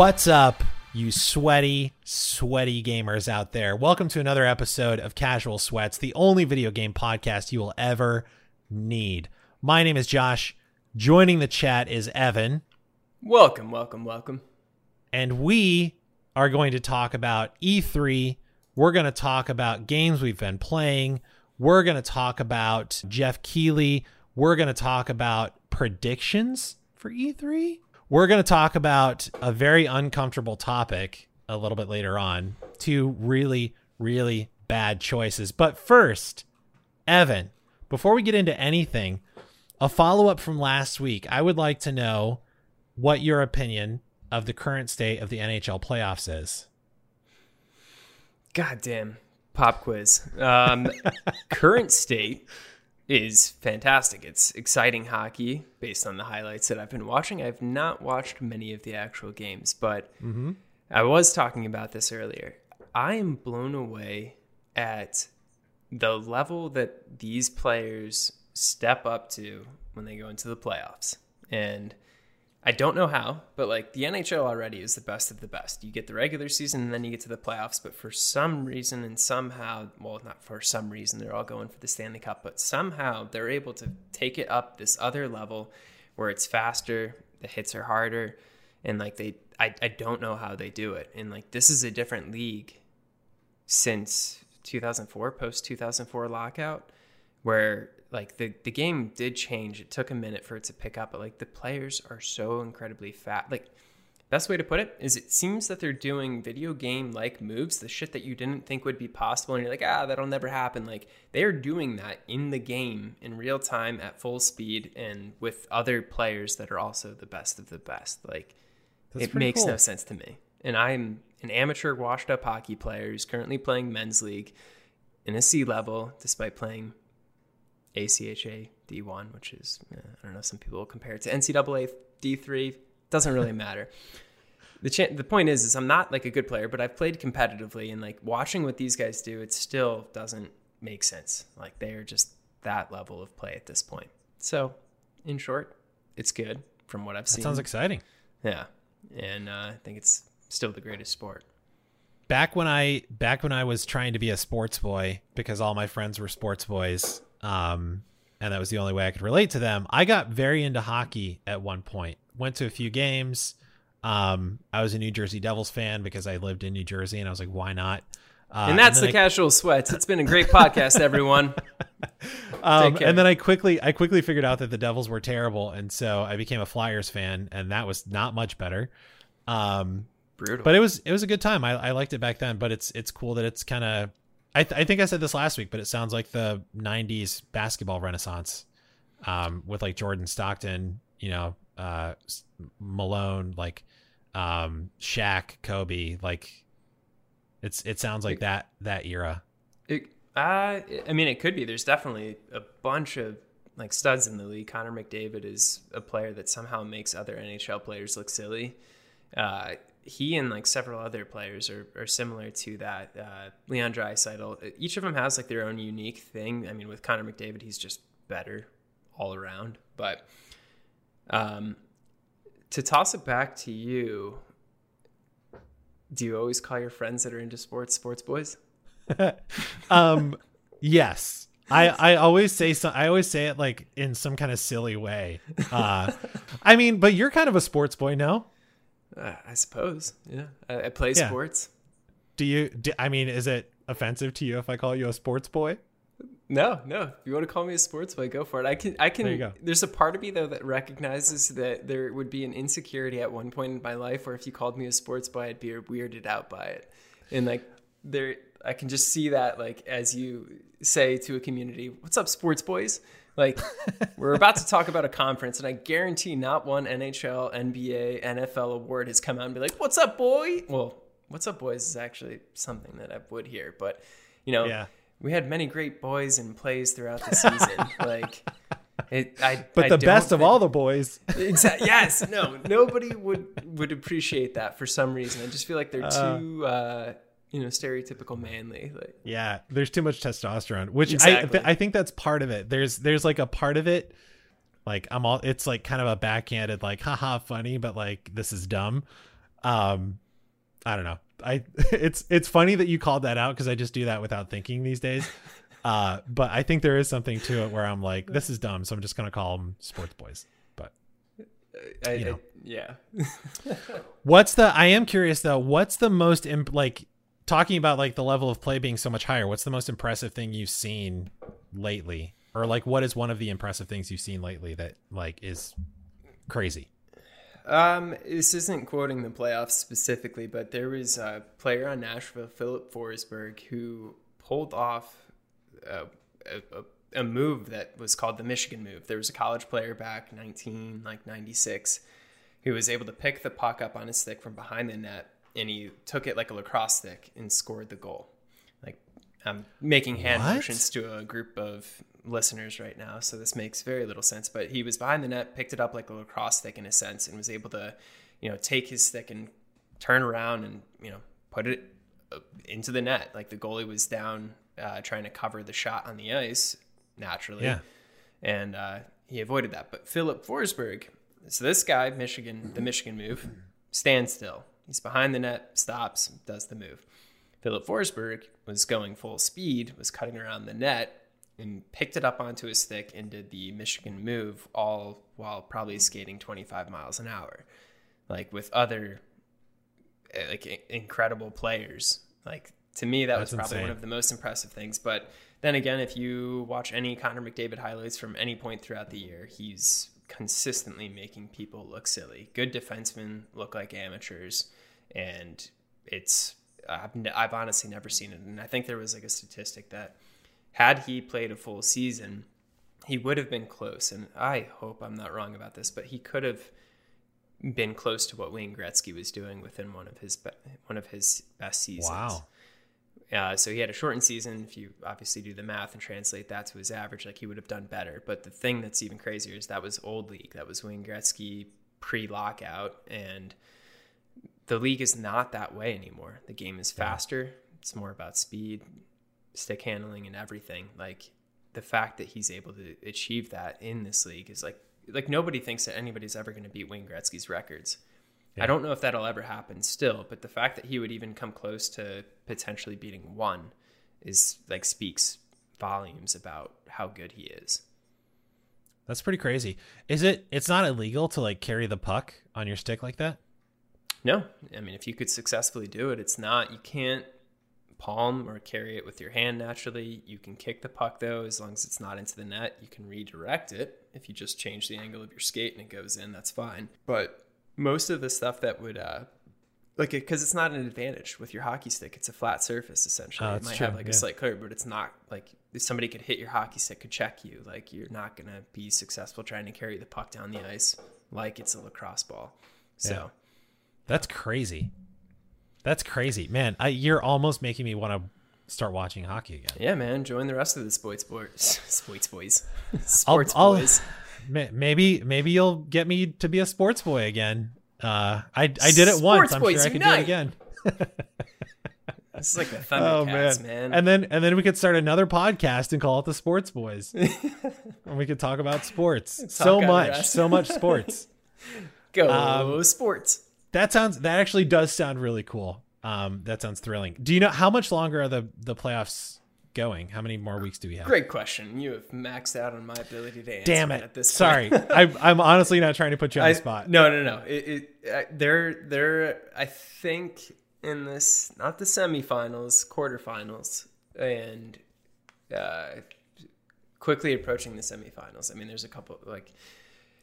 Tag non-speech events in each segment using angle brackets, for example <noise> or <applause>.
What's up, you sweaty, sweaty gamers out there? Welcome to another episode of Casual Sweats, the only video game podcast you will ever need. My name is Josh. Joining the chat is Evan, Welcome, welcome, welcome. and we are going to talk about E3. We're going to talk about games we've been playing. We're going to talk about Geoff Keighley. We're going to talk about predictions for E3. We're going to talk about a very uncomfortable topic a little bit later on. Two really, really bad choices. But first, Evan, before we get into anything, a follow up from last week, I would like to know what your opinion of the current state of the NHL playoffs is. God damn. Pop quiz. Um, <laughs> current state is fantastic. It's exciting hockey based on the highlights that I've been watching. I've not watched many of the actual games, but mm-hmm. I was talking about this earlier. I am blown away at the level that these players step up to when they go into the playoffs. And I don't know how, but like the NHL already is the best of the best. You get the regular season and then you get to the playoffs, but for some reason and somehow, well, not for some reason, they're all going for the Stanley Cup, but somehow they're able to take it up this other level where it's faster, the hits are harder, and like they, I, I don't know how they do it. And like this is a different league since 2004, post 2004 lockout, where like the, the game did change. It took a minute for it to pick up, but like the players are so incredibly fat. Like, best way to put it is it seems that they're doing video game like moves, the shit that you didn't think would be possible. And you're like, ah, that'll never happen. Like, they're doing that in the game in real time at full speed and with other players that are also the best of the best. Like, That's it makes no sense to me. And I'm an amateur washed up hockey player who's currently playing men's league in a C level despite playing ACHA D1, which is, uh, I don't know, some people will compare it to NCAA D3. Doesn't really matter. The, cha- the point is, is I'm not like a good player, but I've played competitively and like watching what these guys do, it still doesn't make sense. Like they are just that level of play at this point. So, in short, it's good from what I've That seen. sounds exciting. Yeah, and uh, I think it's still the greatest sport. Back when I back when I was trying to be a sports boy because all my friends were sports boys, um, and that was the only way I could relate to them. I got very into hockey at one point. Went to a few games. Um, I was a New Jersey Devils fan because I lived in New Jersey, and I was like, why not? Uh, and that's then the I- casual sweats. It's been a great podcast, <laughs> everyone. Um, and then I quickly I quickly figured out that the Devils were terrible, and so I became a Flyers fan, and that was not much better. Um, Brutal. but it was it was a good time. I, I liked it back then, but it's it's cool that it's kind of. I th- I think I said this last week, but it sounds like the '90s basketball renaissance, um, with like Jordan Stockton, you know, uh, Malone, like, um, Shaq, Kobe, like, it's it sounds like that that era. It, uh, I mean, it could be. There's definitely a bunch of like studs in the league. Connor McDavid is a player that somehow makes other NHL players look silly. Uh, he and like several other players are, are similar to that. Uh, Leon Draisaitl, each of them has like their own unique thing. I mean, with Connor McDavid, he's just better all around. But um, to toss it back to you, do you always call your friends that are into sports sports boys? <laughs> um yes i i always say so i always say it like in some kind of silly way uh i mean but you're kind of a sports boy no Uh, I suppose. Yeah. I, I play Yeah. sports. do you do, i mean is it offensive to you if i call you a sports boy No, no. If you want to call me a sports boy, go for it. I can. I can. There. There's a part of me though that recognizes that there would be an insecurity at one point in my life where if you called me a sports boy, I'd be weirded out by it, and like there, I can just see that like as you say to a community, "What's up, sports boys?" Like we're about to talk about a conference, and I guarantee not one NHL, NBA, NFL award has come out and be like, "What's up, boy?" Well, "What's up, boys?" is actually something that I would hear, but you know, Yeah. we had many great boys and plays throughout the season. <laughs> like, it, I, but I the best of all the boys Exactly. <laughs> Yes. No. Nobody would would appreciate that for some reason. I just feel like they're too, uh, you know, stereotypical manly. Like, yeah there's too much testosterone which Exactly. i i think that's part of it there's there's like a part of it like i'm all it's like kind of a backhanded like haha funny but like this is dumb Um, I don't know. I <laughs> it's it's funny that you called that out because I just do that without thinking these days. <laughs> Uh, but I think there is something to it where I'm like, this is dumb, so I'm just gonna call them sports boys. But I, You know. I- yeah. <laughs> what's the? I am curious though. What's the most imp- like talking about like the level of play being so much higher? What's the most impressive thing you've seen lately, or like what is one of the impressive things you've seen lately that like is crazy? Um, this isn't quoting the playoffs specifically, but there was a player on Nashville, Filip Forsberg, who pulled off a, a, a move that was called the Michigan move. There was a college player back 19 like 96 who was able to pick the puck up on his stick from behind the net and he took it like a lacrosse stick and scored the goal. Like I'm making hand What? motions to a group of listeners right now, so this makes very little sense. But he was behind the net, picked it up like a lacrosse stick in a sense, and was able to, you know, take his stick and turn around and you know put it uh, into the net. Like the goalie was down uh, trying to cover the shot on the ice naturally, Yeah. and uh, he avoided that. But Filip Forsberg, so this guy, Michigan, the Michigan move, stands still. He's behind the net, stops, does the move. Filip Forsberg was going full speed, was cutting around the net, and picked it up onto his stick and did the Michigan move, all while probably skating 25 miles an hour. Like with other eh, like incredible players. Like to me, that That's was probably insane. one of the most impressive things. But then again, if you watch any Connor McDavid highlights from any point throughout the year, he's consistently making people look silly. Good defensemen look like amateurs, and it's I've, n- I've honestly never seen it. And I think there was like a statistic that had he played a full season, he would have been close. And I hope I'm not wrong about this, but he could have been close to what Wayne Gretzky was doing within one of his be- one of his best seasons. Wow. Uh, so he had a shortened season. If you obviously do the math and translate that to his average, like he would have done better. But the thing that's even crazier is that was old league. That was Wayne Gretzky pre-lockout, and the league is not that way anymore. The game is faster. It's more about speed, stick handling, and everything. Like the fact that he's able to achieve that in this league is like like nobody thinks that anybody's ever going to beat Wayne Gretzky's records. I don't know if that'll ever happen still, but the fact that he would even come close to potentially beating one is like speaks volumes about how good he is. That's pretty crazy. Is it? It's not illegal to like carry the puck on your stick like that. No, I mean if you could successfully do it, it's not you can't palm or carry it with your hand naturally. You can kick the puck though as long as it's not into the net. You can redirect it if you just change the angle of your skate and it goes in, that's fine. But most of the stuff that would uh like because it's not an advantage with your hockey stick. It's a flat surface essentially. Oh, it might true, have like yeah. a slight curve, but it's not like if somebody could hit your hockey stick could check you. Like you're not gonna be successful trying to carry the puck down the ice like it's a lacrosse ball. So Yeah. That's crazy. That's crazy, man. I, you're almost making me want to start watching hockey again. Yeah, man. Join the rest of the sports boys. <laughs> Sports boys. <laughs> I'll- Sports I'll- boys. <laughs> Maybe, maybe you'll get me to be a sports boy again. Uh, I, I did it once. I'm boys sure I could do it again. This is like the Oh man. man. And then, and then we could start another podcast and call it the Sports Boys, and we could talk about sports. so much, so much sports. Go um, sports. That sounds. That actually does sound really cool. Um, that sounds thrilling. Do you know how much longer are the the playoffs going? How many more weeks do we have? Great question. You have maxed out on my ability to answer Damn it at this Sorry, <laughs> point. I, I'm honestly not trying to put you on I, the spot. No, no, no. It, it, uh, they're they're I think in this not the semifinals, quarterfinals, and uh, quickly approaching the semifinals. I mean, there's a couple like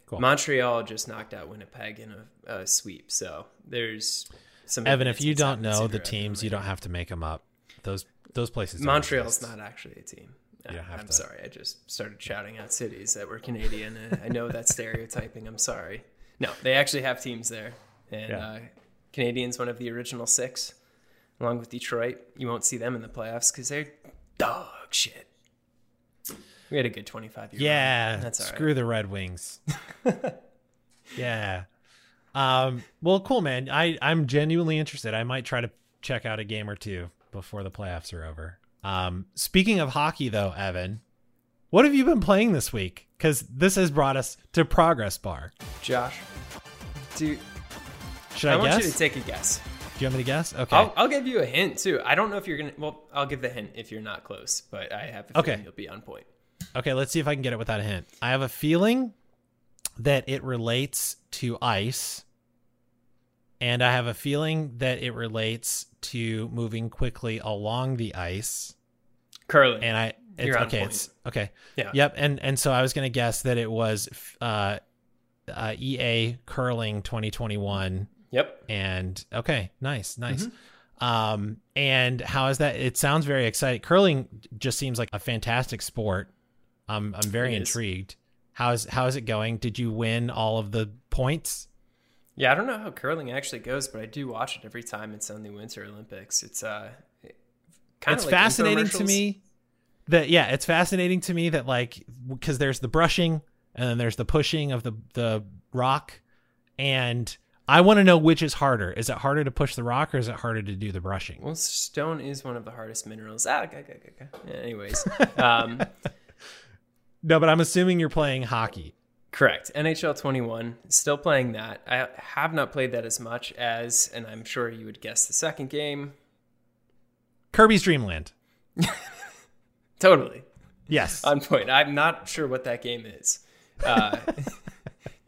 Cool. Montreal just knocked out Winnipeg in a, a sweep, so there's some. Evan, if you don't know the teams, you don't have to make them up. Those those places. Montreal's not actually a team. You don't I- have I'm to. sorry. I just started shouting out cities that were Canadian. I know that's stereotyping. I'm sorry. No, they actually have teams there. And Yeah. uh, Canadiens, one of the original six, along with Detroit. You won't see them in the playoffs because they're dog shit. We had a good 25 year Yeah, run. That's all right. screw the Red Wings. <laughs> yeah. Um. Well, cool, man. I I'm genuinely interested. I might try to check out a game or two before the playoffs are over. Um. Speaking of hockey, though, Evan, what have you been playing this week? Because this has brought us to Progress Bar. Josh, dude, Should I, I want guess? you to take a guess. Do you want me to guess? Okay. I'll, I'll give you a hint too. I don't know if you're gonna. Well, I'll give the hint if you're not close, but I have a Okay. feeling you'll be on point. Okay, let's see if I can get it without a hint. I have a feeling that it relates to ice, and I have a feeling that it relates to moving quickly along the ice. Curling. And I, it's You're okay. It's okay. Yeah. Yep. And and so I was gonna guess that it was uh, uh, EA Curling 2021 Yep. and okay nice nice Mm-hmm. um and how is that it sounds very exciting curling just seems like a fantastic sport i'm i'm very It intrigued. How is how is it going? Did you win all of the points? Yeah, I don't know how curling actually goes, but I do watch it every time it's on the Winter Olympics. It's uh, kind it's of like fascinating to me that yeah it's fascinating to me that like because there's the brushing and then there's the pushing of the the rock. And i want to know which is harder. Is it harder to push the rock or is it harder to do the brushing? Well, stone is one of the hardest minerals. Ah, okay, okay, okay, okay. Yeah, anyways, <laughs> um, no but i'm assuming you're playing hockey correct. NHL 21, still playing that. I have not played that as much as, and I'm sure you would guess the second game. kirby's dreamland <laughs> Totally yes on point. I'm not sure what that game is. Uh,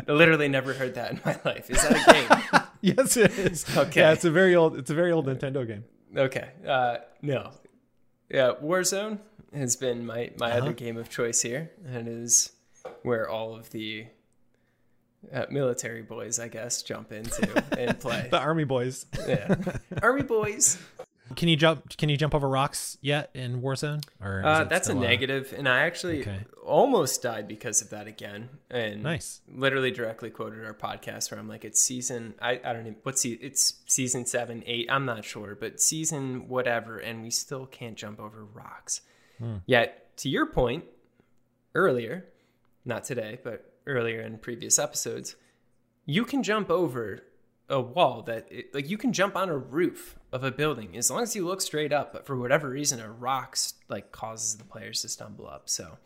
I <laughs> literally never heard that in my life. Is that a game? <laughs> yes, it is. Okay. Yeah, it's a very old. It's a very old Nintendo game. Okay. Uh, no. Yeah, Warzone has been my, my Uh-huh. other game of choice here, and is where all of the uh, military boys, I guess, jump into <laughs> and play. The Army Boys. yeah. <laughs> Army boys. Can you jump? Can you jump over rocks yet in Warzone? Or Uh, that's a negative, and I actually Okay. almost died because of that again. And Nice. literally directly quoted our podcast where I'm like, it's season. I, I don't know what's se- it's season seven, eight. I'm not sure, but season whatever, and we still can't jump over rocks. Hmm. Yet, to your point earlier, not today, but earlier in previous episodes, you can jump over a wall that it, like you can jump on a roof of a building as long as you look straight up but for whatever reason a rock like causes the players to stumble up so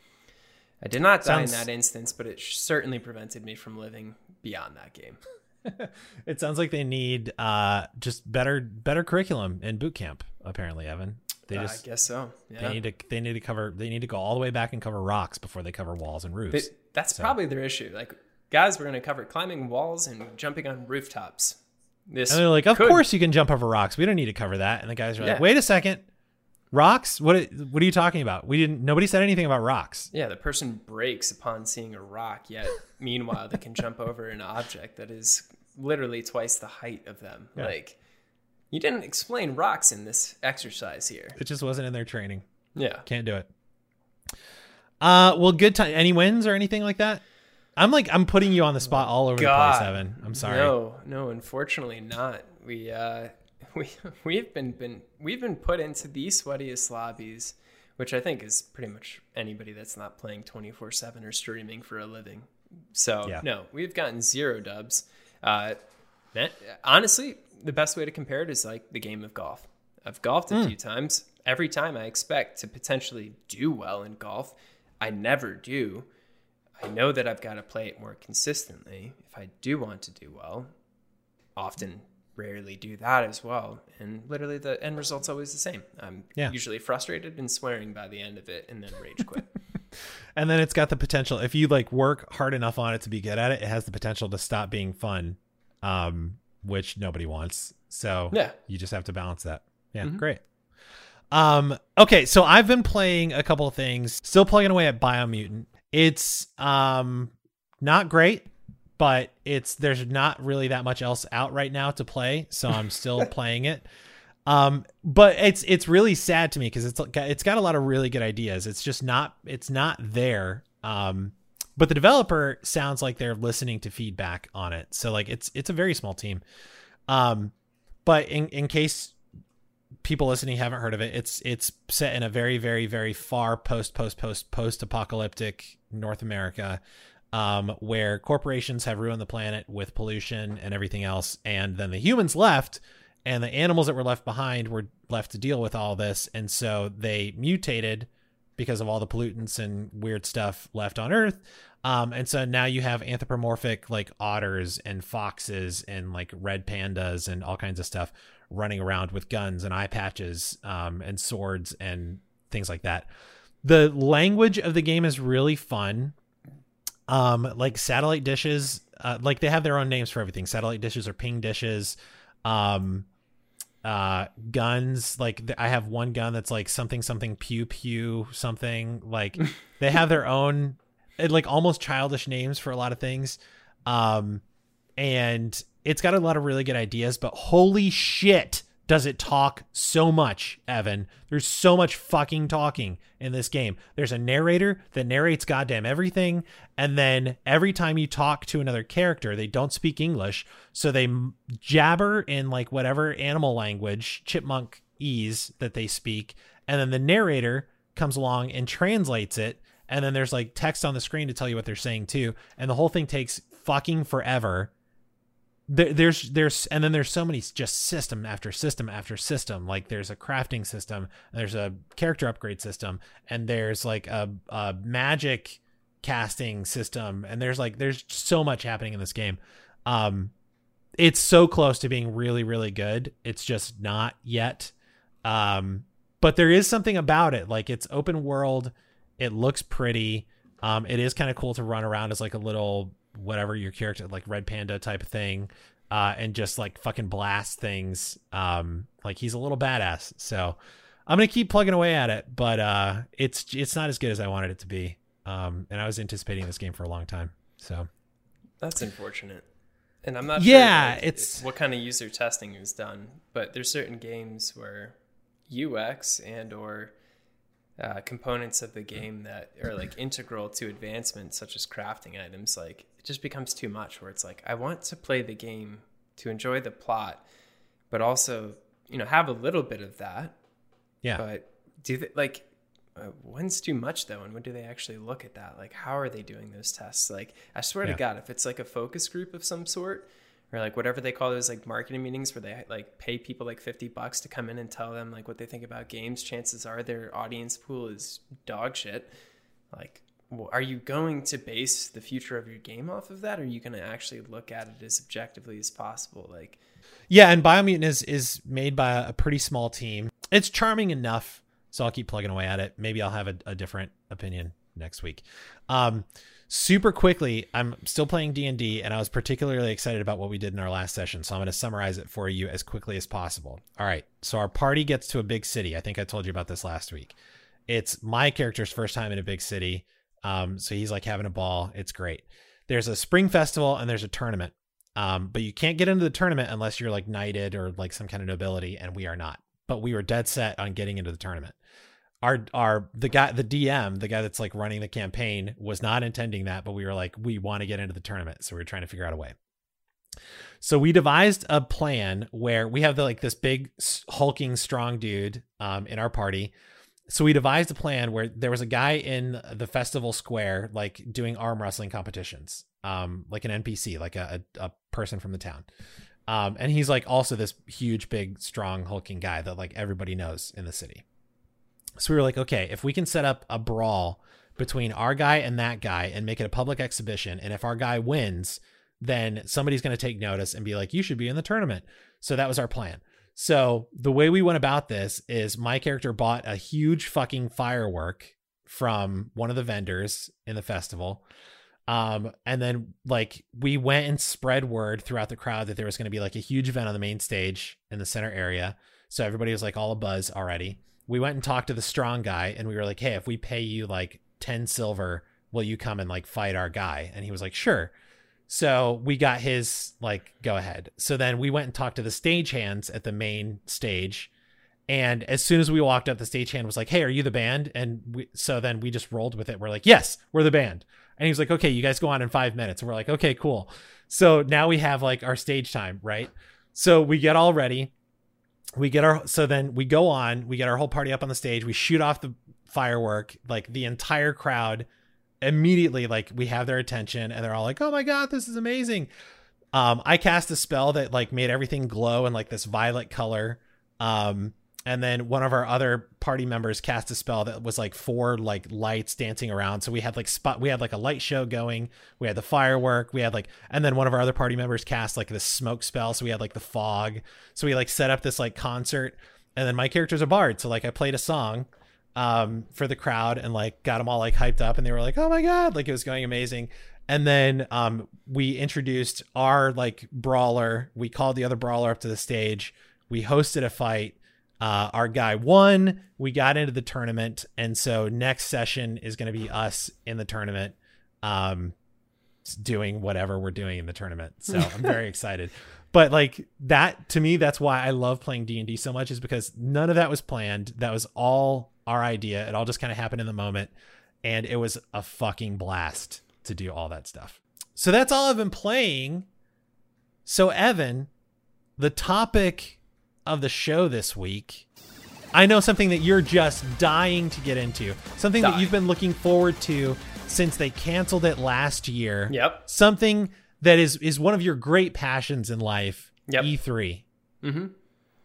i did not die in that instance but it certainly prevented me from living beyond that game <laughs> It sounds like they need uh just better better curriculum in boot camp. Apparently, Evan. They just i guess so they need to they need to cover they need to go all the way back and cover rocks before they cover walls and roofs. They- that's probably their issue like guys we're going to cover climbing walls and jumping on rooftops this and they're like, of could- course you can jump over rocks. We don't need to cover that. And the guys are like, Yeah. wait a second, rocks? What? What are you talking about? We didn't. Nobody said anything about rocks. Yeah, the person breaks upon seeing a rock, yet meanwhile they can jump over an object that is literally twice the height of them. Yeah. Like you didn't explain rocks in this exercise here. It just wasn't in their training. Yeah. Can't do it. Uh, well, good time. Any wins or anything like that? I'm like, I'm putting you on the spot all over the God. place, Evan. I'm sorry. No, no, unfortunately not. We uh <laughs> we we've been been we've been put into the sweatiest lobbies, which I think is pretty much anybody that's not playing 24/7 or streaming for a living. So, Yeah. no, we've gotten zero dubs. Uh honestly, the best way to compare it is like the game of golf. I've golfed a few times. Every time I expect to potentially do well in golf, I never do. I know that I've got to play it more consistently if I do want to do well. Often, rarely do that as well. And literally, the end result's always the same. I'm Yeah. usually frustrated and swearing by the end of it and then rage quit. <laughs> And then it's got the potential. If you like work hard enough on it to be good at it, it has the potential to stop being fun, um, which nobody wants. So Yeah. you just have to balance that. Yeah, great. Um, okay, so I've been playing a couple of things, still plugging away at Biomutant. It's um not great, but it's there's not really that much else out right now to play, so I'm <laughs> still playing it. Um, but it's it's really sad to me because it's it's got a lot of really good ideas. It's just not it's not there. Um, but the developer sounds like they're listening to feedback on it. So like it's it's a very small team. Um, but in in case people listening haven't heard of it, it's it's set in a very very very far post post post post apocalyptic North America, um, where corporations have ruined the planet with pollution and everything else, and then the humans left, and the animals that were left behind were left to deal with all this, and so they mutated because of all the pollutants and weird stuff left on Earth. Um, and so now you have anthropomorphic like otters and foxes and like red pandas and all kinds of stuff running around with guns and eye patches um, and swords and things like that. The language of the game is really fun. Um, like satellite dishes, uh, like they have their own names for everything. Satellite dishes are ping dishes. Um, uh guns like th- i have one gun that's like something something pew pew something like <laughs> they have their own eh, like almost childish names for a lot of things um and it's got a lot of really good ideas but holy shit does it talk so much, Evan. There's so much fucking talking in this game. There's a narrator that narrates goddamn everything. And then every time you talk to another character, they don't speak English. So they jabber in like whatever animal language, chipmunk ease that they speak. And then the narrator comes along and translates it. And then there's like text on the screen to tell you what they're saying too. And the whole thing takes fucking forever there, there's there's and then there's so many just system after system after system. Like there's a crafting system there's a character upgrade system and there's like a, a magic casting system and there's like there's so much happening in this game. Um it's so close to being really really good. It's just not yet. Um but there is something about it. Like it's open world. It looks pretty. Um it is kind of cool to run around as like a little whatever your character like red panda type of thing uh, and just like fucking blast things um like he's a little badass. So i'm gonna keep plugging away at it but uh it's it's not as good as i wanted it to be. Um and i was anticipating this game for a long time so. That's unfortunate. And i'm not yeah sure, like, it's what kind of user testing is done but there's certain games where ux and or uh, components of the game that are like integral to advancement, such as crafting items, like it just becomes too much. Where it's like I want to play the game to enjoy the plot, but also you know have a little bit of that. Yeah. But do they like? Uh, when's too much though, and when do they actually look at that? Like, how are they doing those tests? Like, I swear yeah. to God, if it's like a focus group of some sort, or like whatever they call those like marketing meetings where they like pay people like 50 bucks to come in and tell them like what they think about games chances are their audience pool is dog shit. Like are you going to base the future of your game off of that or are you going to actually look at it as objectively as possible? Like yeah and biomutant is is made by a pretty small team. It's charming enough so i'll keep plugging away at it. Maybe i'll have a, a different opinion next week. Um super quickly i'm still playing d&d and i was particularly excited about what we did in our last session so i'm going to summarize it for you as quickly as possible. All right so our party gets to a big city. I think i told you about this last week. It's my character's first time in a big city um, so he's like having a ball. It's great. There's a spring festival and there's a tournament um, but you can't get into the tournament unless you're like knighted or like some kind of nobility and we are not. But we were dead set on getting into the tournament our our the guy the DM, the guy that's like running the campaign was not intending that, but we were like we want to get into the tournament, so we are trying to figure out a way. So we devised a plan where we have the like this big hulking strong dude um in our party. So we devised a plan where there was a guy in the festival square like doing arm wrestling competitions. Um like an NPC, like a a, a person from the town. Um and he's like also this huge big strong hulking guy that like everybody knows in the city. So we were like, okay, if we can set up a brawl between our guy and that guy and make it a public exhibition, and if our guy wins, then somebody's going to take notice and be like, you should be in the tournament. So that was our plan. So the way we went about this is my character bought a huge fucking firework from one of the vendors in the festival. Um, and then like we went and spread word throughout the crowd that there was going to be like a huge event on the main stage in the center area. So everybody was like all a buzz already we went and talked to the strong guy and we were like, hey, if we pay you like 10 silver, will you come and like fight our guy? And he was like, sure. So we got his like go ahead. So then we went and talked to the stagehands at the main stage. And as soon as we walked up, the stagehand was like, Hey, are you the band? And we, so then we just rolled with it. We're like, Yes, we're the band. And he was like, Okay, you guys go on in five minutes. And we're like, Okay, cool. So now we have like our stage time, right? So we get all ready we get our so then we go on we get our whole party up on the stage we shoot off the firework like the entire crowd immediately like we have their attention and they're all like oh my god this is amazing. Um i cast a spell that like made everything glow in like this violet color. Um and then one of our other party members cast a spell that was like four like lights dancing around. So we had like spot we had like a light show going. We had the firework. We had like and then one of our other party members cast like this smoke spell. So we had like the fog. So we like set up this like concert. And then my character's a bard so like i played a song um for the crowd and like got them all like hyped up. And they were like oh my god like it was going amazing. And then um we introduced our like brawler. We called the other brawler up to the stage. We hosted a fight uh, our guy won. We got into the tournament, and so next session is going to be us in the tournament, um, doing whatever we're doing in the tournament. So I'm <laughs> very excited. But like that to me, that's why I love playing D and D so much, is because none of that was planned. That was all our idea. It all just kind of happened in the moment, and it was a fucking blast to do all that stuff. So that's all I've been playing. So Evan, the topic of the show this week. I know something that you're just dying to get into, something that you've been looking forward to since they canceled it last year. Yep. Something that is is one of your great passions in life, Yep. E3. Mm-hmm.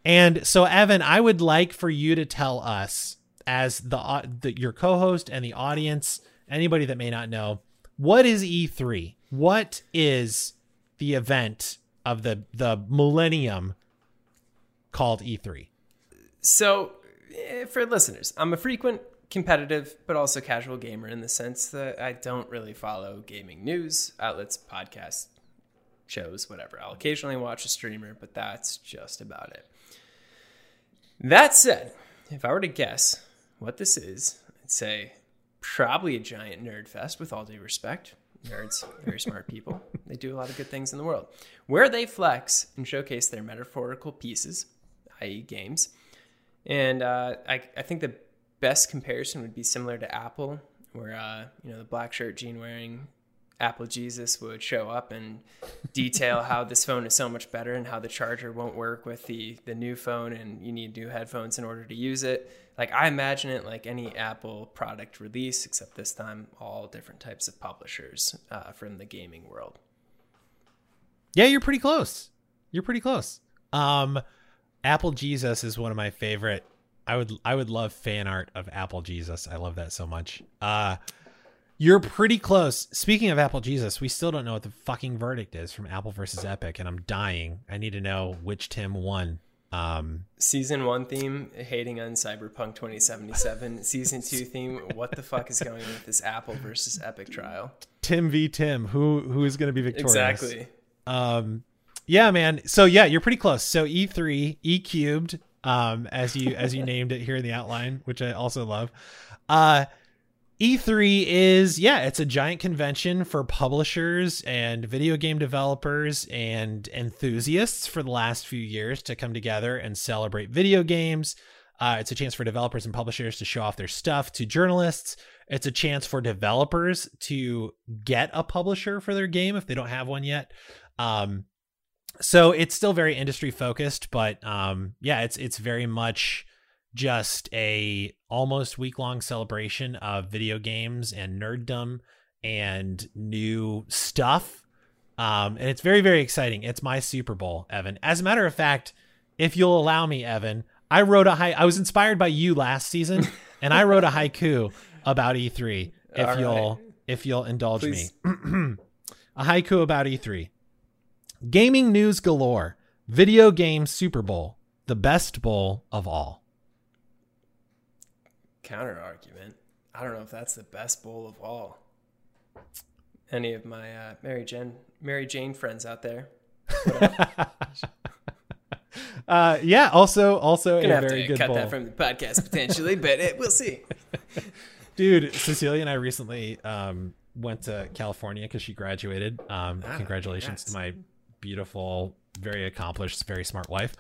And so Evan, I would like for you to tell us as the, the your co-host and the audience, anybody that may not know, what is E3? What is the event of the the millennium called E E3? So, eh, for listeners, I'm a frequent competitive but also casual gamer in the sense that I don't really follow gaming news outlets, podcasts, shows, whatever. I'll occasionally watch a streamer, but that's just about it. That said, if I were to guess what this is, I'd say probably a giant nerd fest with all due respect. Nerds, very smart people. They do a lot of good things in the world. Where they flex and showcase their metaphorical pieces, i.e., games. And uh, I, I think the best comparison would be similar to Apple, where uh, you know the black shirt jean wearing Apple Jesus would show up and detail how this phone is so much better and how the charger won't work with the the new phone and you need new headphones in order to use it. Like I imagine it like any Apple product release, except this time all different types of publishers uh, from the gaming world. Yeah, you're pretty close. You're pretty close. Um, Apple Jesus is one of my favorite. I would I would love fan art of Apple Jesus. I love that so much. Uh, you're pretty close. Speaking of Apple Jesus, we still don't know what the fucking verdict is from Apple versus Epic, and I'm dying. I need to know which Tim won. Um, Season one theme, hating on Cyberpunk 2077. Season two theme, what the fuck is going on with this Apple versus Epic trial? Tim v Tim. Who who is going to be victorious? Exactly. Um, yeah, man. So yeah, you're pretty close. So E3, E cubed, um, as you as you named it here in the outline, which I also love. Uh, E3 is yeah, it's a giant convention for publishers and video game developers and enthusiasts for the last few years to come together and celebrate video games. Uh, it's a chance for developers and publishers to show off their stuff to journalists. It's a chance for developers to get a publisher for their game if they don't have one yet. Um, so it's still very industry focused, but um, yeah, it's it's very much just a almost week long celebration of video games and nerddom and new stuff. Um, and it's very very exciting. It's my Super Bowl, Evan. As a matter of fact, if you'll allow me, Evan, I wrote a high. I was inspired by you last season, <laughs> and I wrote a haiku about E3. If All you'll right. if you'll indulge Please. me, <clears throat> a haiku about E3. Gaming news galore. Video game Super Bowl, the best bowl of all. Counter argument. I don't know if that's the best bowl of all. Any of my uh, Mary Jane Mary Jane friends out there? <laughs> Uh, yeah. Also, also Gonna a very good cut bowl, that from the podcast potentially, but it, we'll see. <laughs> dude. Cecilia and I recently um went to California because she graduated. Um, Ah, congratulations to my beautiful, very accomplished, very smart wife.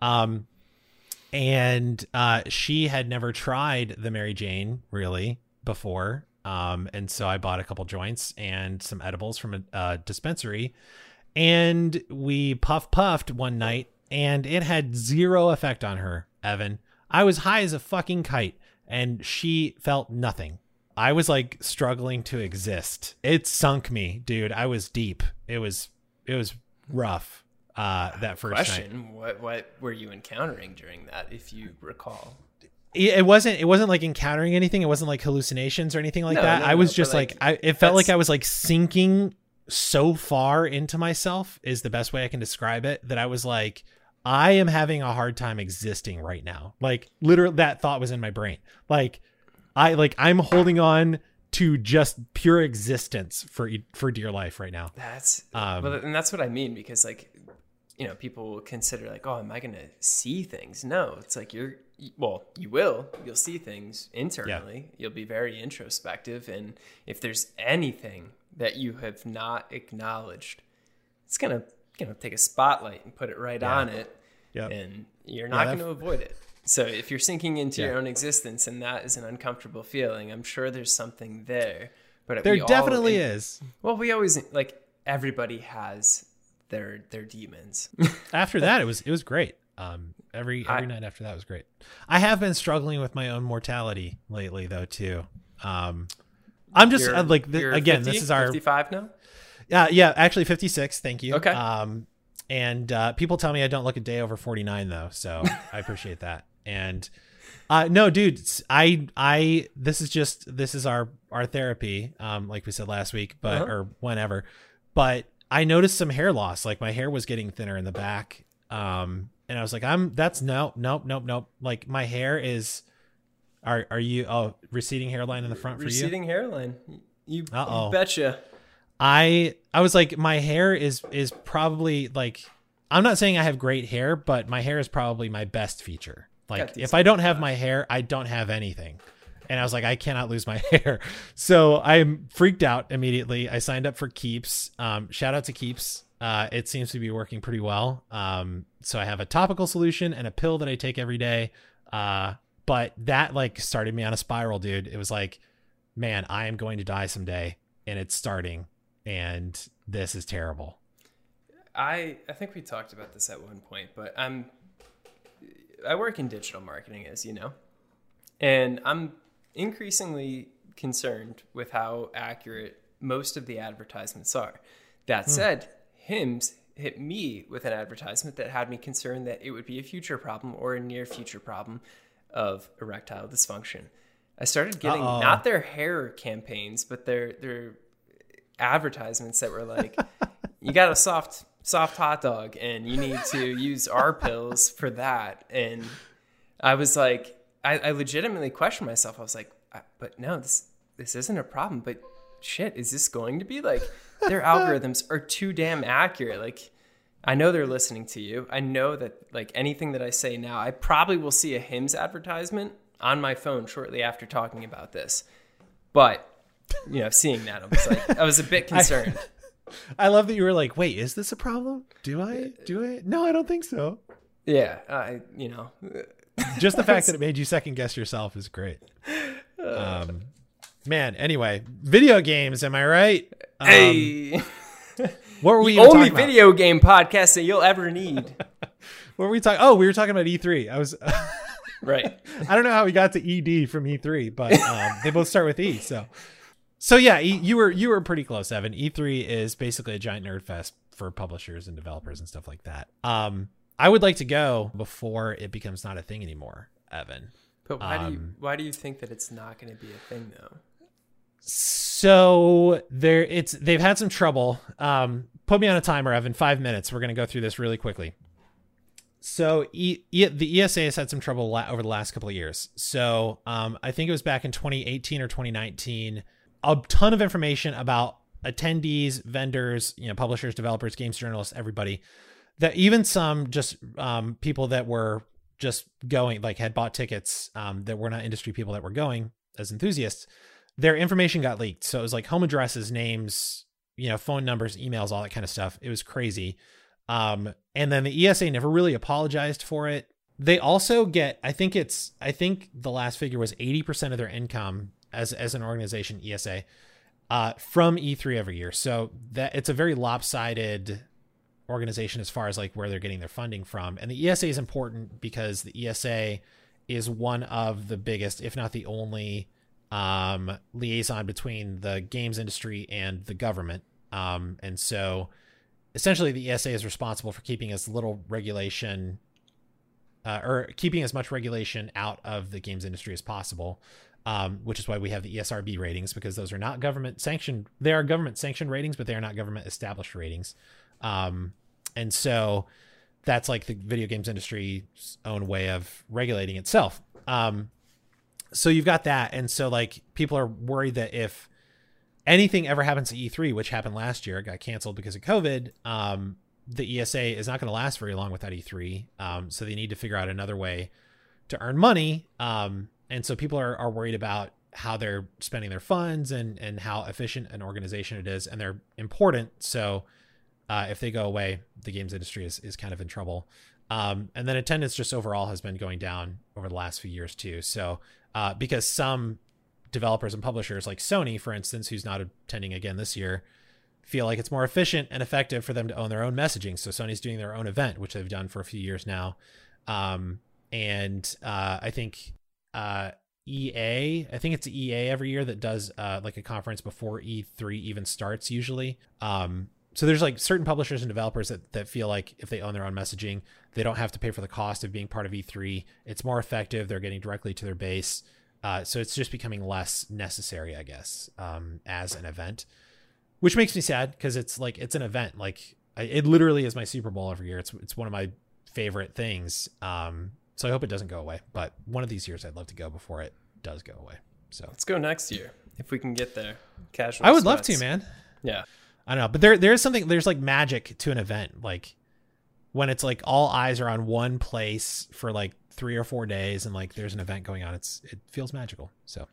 Um, and uh, she had never tried the Mary Jane really before. Um, and so I bought a couple joints and some edibles from a uh, dispensary, and we puff puffed one night, and it had zero effect on her. Evan, I was high as a fucking kite, and she felt nothing. I was like struggling to exist. It sunk me, dude. I was deep. It was it was rough. uh, that first Question: night. What what were you encountering during that, if you recall? It, wasn't. It wasn't like encountering anything. It wasn't like hallucinations or anything like No, that. no, I was no, just like, like, I. It felt like I was like sinking so far into myself. Is the best way I can describe it. That I was like, I am having a hard time existing right now. Like literally, that thought was in my brain. Like, I like I'm holding on to just pure existence for for dear life right now. That's Um, well, and that's what I mean because like, you know, people will consider like, oh, am I going to see things? No, it's like you're well, you will. You'll see things internally. You'll be very introspective, and if there's anything that you have not acknowledged, it's gonna you know take a spotlight and put it right Yeah. on it, Yep. and you're not that- going to avoid it. So if you're sinking into your own existence and that is an uncomfortable feeling, I'm sure there's something there. But There we all- definitely is. well, we always like everybody has their their demons. <laughs> after that it was it was great um every every I- night after that was great i have been struggling with my own mortality lately though too um i'm just uh, like again 50? this is our 55 now. yeah yeah actually 56 thank you Okay. um and uh people tell me i don't look a day over 49 though so i appreciate that and uh no dude I I this is just this is our our therapy um like we said last week but Uh-huh. or whenever but i noticed some hair loss like my hair was getting thinner in the back um and i was like i'm that's no nope nope nope like my hair is are are you oh receding hairline in the front for you Receding hairline. You, you betcha. I I was like my hair is is probably like I'm not saying I have great hair, but my hair is probably my best feature. Like if I don't have my hair, I don't have anything. And I was like, I cannot lose my <laughs> hair. So I'm freaked out immediately. I signed up for Keeps. Um, shout out to Keeps. Uh, it seems to be working pretty well. Um, so I have a topical solution and a pill that I take every day. Uh, but that like started me on a spiral, dude. It was like, man, I am going to die someday, and it's starting, and this is terrible. I I think we talked about this at one point, but I'm I work in digital marketing, as you know, and I'm increasingly concerned with how accurate most of the advertisements are. That hmm. said, Hims hit me with an advertisement that had me concerned that it would be a future problem or a near future problem of erectile dysfunction. I started getting Uh-oh. not their hair campaigns, but their their advertisements that were like, <laughs> "You got a soft soft hot dog, and you need to use our <laughs> pills for that." And I was like, I, I legitimately questioned myself. I was like, "But no, this this isn't a problem." But shit, is this going to be like their <laughs> algorithms are too damn accurate? Like. I know they're listening to you. I know that like anything that I say now, I probably will see a Hims advertisement on my phone shortly after talking about this. But you know, seeing that, I was like, I was a bit <laughs> concerned. I love that you were like, wait, is this a problem? Do I? Do I? No, I don't think so. yeah, I you know, <laughs> Just the fact that it made you second guess yourself is great. Um, man. Anyway, video games. Am I right? Um, hey, <laughs> what were we the only talking about? video game podcast that you'll ever need. <laughs> What were we talking? Oh, we were talking about E3. I was. Right. I don't know how we got to ED from E3, but um, they both start with E. So, so yeah, e, you were you were pretty close, Evan. E3 is basically a giant nerd fest for publishers and developers and stuff like that. Um, I would like to go before it becomes not a thing anymore, Evan. But why do you Um, why do you think that it's not going to be a thing though? So there, it's they've had some trouble. Um, put me on a timer, Evan. Five minutes. We're gonna go through this really quickly. So e, e, the ESA has had some trouble la- over the last couple of years. So um, I think it was back in 2018 or 2019. A ton of information about attendees, vendors, you know, publishers, developers, games journalists, everybody. That even some just um, people that were just going, like had bought tickets um, that were not industry people that were going as enthusiasts their information got leaked. So it was like home addresses, names, you know, phone numbers, emails, all that kind of stuff. It was crazy. Um, and then the ESA never really apologized for it. They also get, I think it's, I think the last figure was 80% of their income as, as an organization, ESA, uh, from E3 every year. So that it's a very lopsided organization as far as like where they're getting their funding from. And the ESA is important because the ESA is one of the biggest, if not the only, um, liaison between the games industry and the government. Um, and so essentially the ESA is responsible for keeping as little regulation uh, or keeping as much regulation out of the games industry as possible. Um, which is why we have the ESRB ratings because those are not government sanctioned. They are government sanctioned ratings, but they are not government established ratings. Um, and so that's like the video games industry's own way of regulating itself. Um, so you've got that, and so like people are worried that if anything ever happens to E3, which happened last year, got canceled because of COVID, um, the ESA is not going to last very long without E3. Um, so they need to figure out another way to earn money. Um, and so people are, are worried about how they're spending their funds and, and how efficient an organization it is. And they're important. So uh, if they go away, the games industry is, is kind of in trouble. Um, and then attendance just overall has been going down over the last few years too. So uh, because some developers and publishers like Sony, for instance, who's not attending again this year, feel like it's more efficient and effective for them to own their own messaging. So Sony's doing their own event, which they've done for a few years now. Um, and uh, I think uh, EA, I think it's EA every year that does uh, like a conference before E3 even starts usually. Um, so there's like certain publishers and developers that, that feel like if they own their own messaging, they don't have to pay for the cost of being part of E3. It's more effective. They're getting directly to their base. Uh, so it's just becoming less necessary, I guess, um, as an event, which makes me sad because it's like it's an event. Like I, it literally is my Super Bowl every year. It's it's one of my favorite things. Um, so I hope it doesn't go away. But one of these years, I'd love to go before it does go away. So let's go next year if we can get there. Casual. I would love to, man. Yeah. I don't know, but there there is something. There's like magic to an event, like when it's like all eyes are on one place for like three or four days and like there's an event going on it's it feels magical so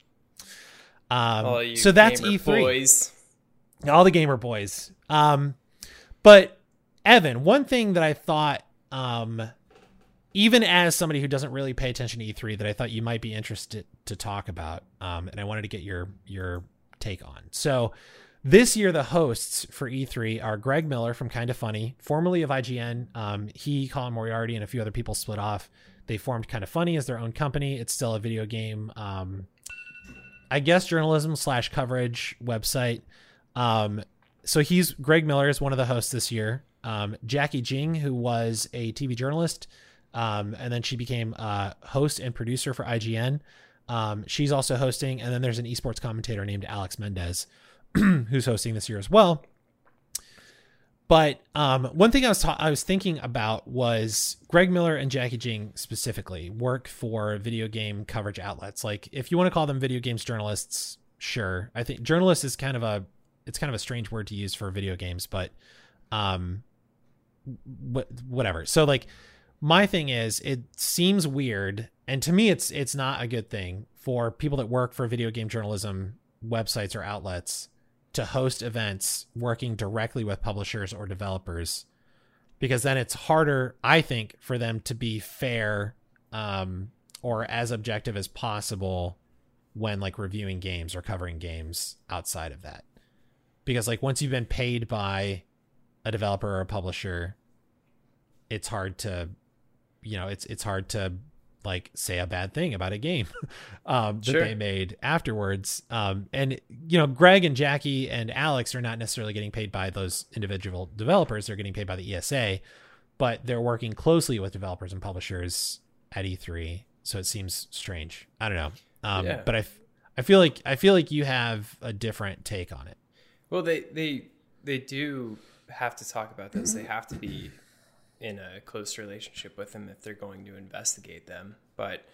um so that's e3 boys. all the gamer boys um but evan one thing that i thought um even as somebody who doesn't really pay attention to e3 that i thought you might be interested to talk about um and i wanted to get your your take on so this year, the hosts for E3 are Greg Miller from Kinda Funny, formerly of IGN. Um, he, Colin Moriarty, and a few other people split off they formed Kinda Funny as their own company. It's still a video game, um, I guess, journalism slash coverage website. Um, so he's Greg Miller is one of the hosts this year. Um, Jacki Jing, who was a TV journalist, um, and then she became a host and producer for IGN. Um, she's also hosting, and then there's an esports commentator named Alex Mendez, <clears throat> who's hosting this year as well. But um, one thing I was ta- I was thinking about was Greg Miller and Jacki Jing specifically work for video game coverage outlets. Like, if you want to call them video games journalists, sure. I think journalist is kind of a it's kind of a strange word to use for video games, but um, whatever. So like, my thing is, it seems weird, and to me, it's it's not a good thing for people that work for video game journalism websites or outlets to host events working directly with publishers or developers because then it's harder i think for them to be fair um, or as objective as possible when like reviewing games or covering games outside of that. Because like once you've been paid by a developer or a publisher it's hard to you know it's it's hard to like say a bad thing about a game <laughs> um, that sure. they made afterwards. Um, and you know, Greg and Jacki and Alex are not necessarily getting paid by those individual developers; they're getting paid by the ESA, but they're working closely with developers and publishers at E3. So it seems strange. I don't know, um, yeah. but I, f- I feel like I feel like you have a different take on it. Well, they they they do have to talk about this. They have to be in a close relationship with them if they're going to investigate them. But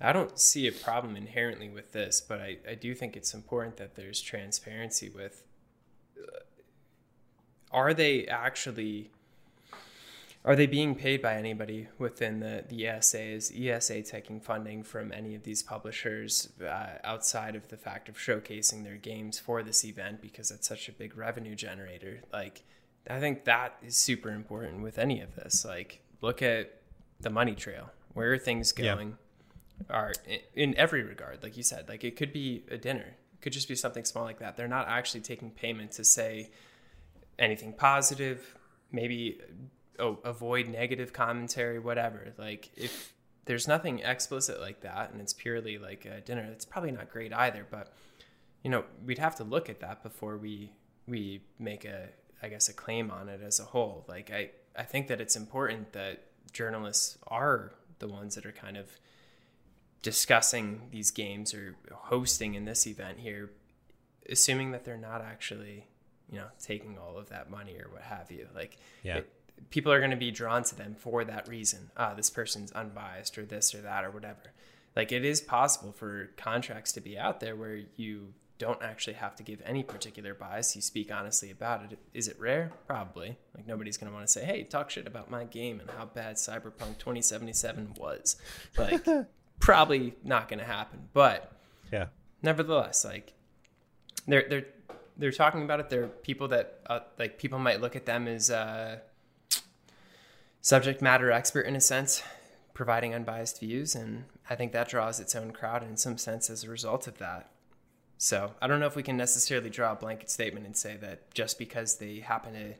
I don't see a problem inherently with this, but I, I do think it's important that there's transparency with uh, are they actually are they being paid by anybody within the, the ESA? Is ESA taking funding from any of these publishers uh, outside of the fact of showcasing their games for this event because it's such a big revenue generator? Like, I think that is super important with any of this. Like, look at the money trail. Where are things going? Yeah. Are in every regard, like you said, like it could be a dinner, it could just be something small like that. They're not actually taking payment to say anything positive, maybe oh, avoid negative commentary, whatever. Like if there's nothing explicit like that, and it's purely like a dinner, it's probably not great either. But you know, we'd have to look at that before we we make a I guess, a claim on it as a whole. Like I, I think that it's important that journalists are the ones that are kind of discussing these games or hosting in this event here, assuming that they're not actually, you know, taking all of that money or what have you. Like, Yeah. it- people are going to be drawn to them for that reason. Ah, this person's unbiased or this or that or whatever. Like, it is possible for contracts to be out there where you don't actually have to give any particular bias. You speak honestly about it. Is it rare? Probably. Like, nobody's going to want to say, hey, talk shit about my game and how bad Cyberpunk 2077 was. Like, <laughs> probably not going to happen. But Yeah. nevertheless, like they're they're they're talking about it. They're people that uh, like people might look at them as uh, subject matter expert in a sense, providing unbiased views, and I think that draws its own crowd in some sense as a result of that. So I don't know if we can necessarily draw a blanket statement and say that just because they happen to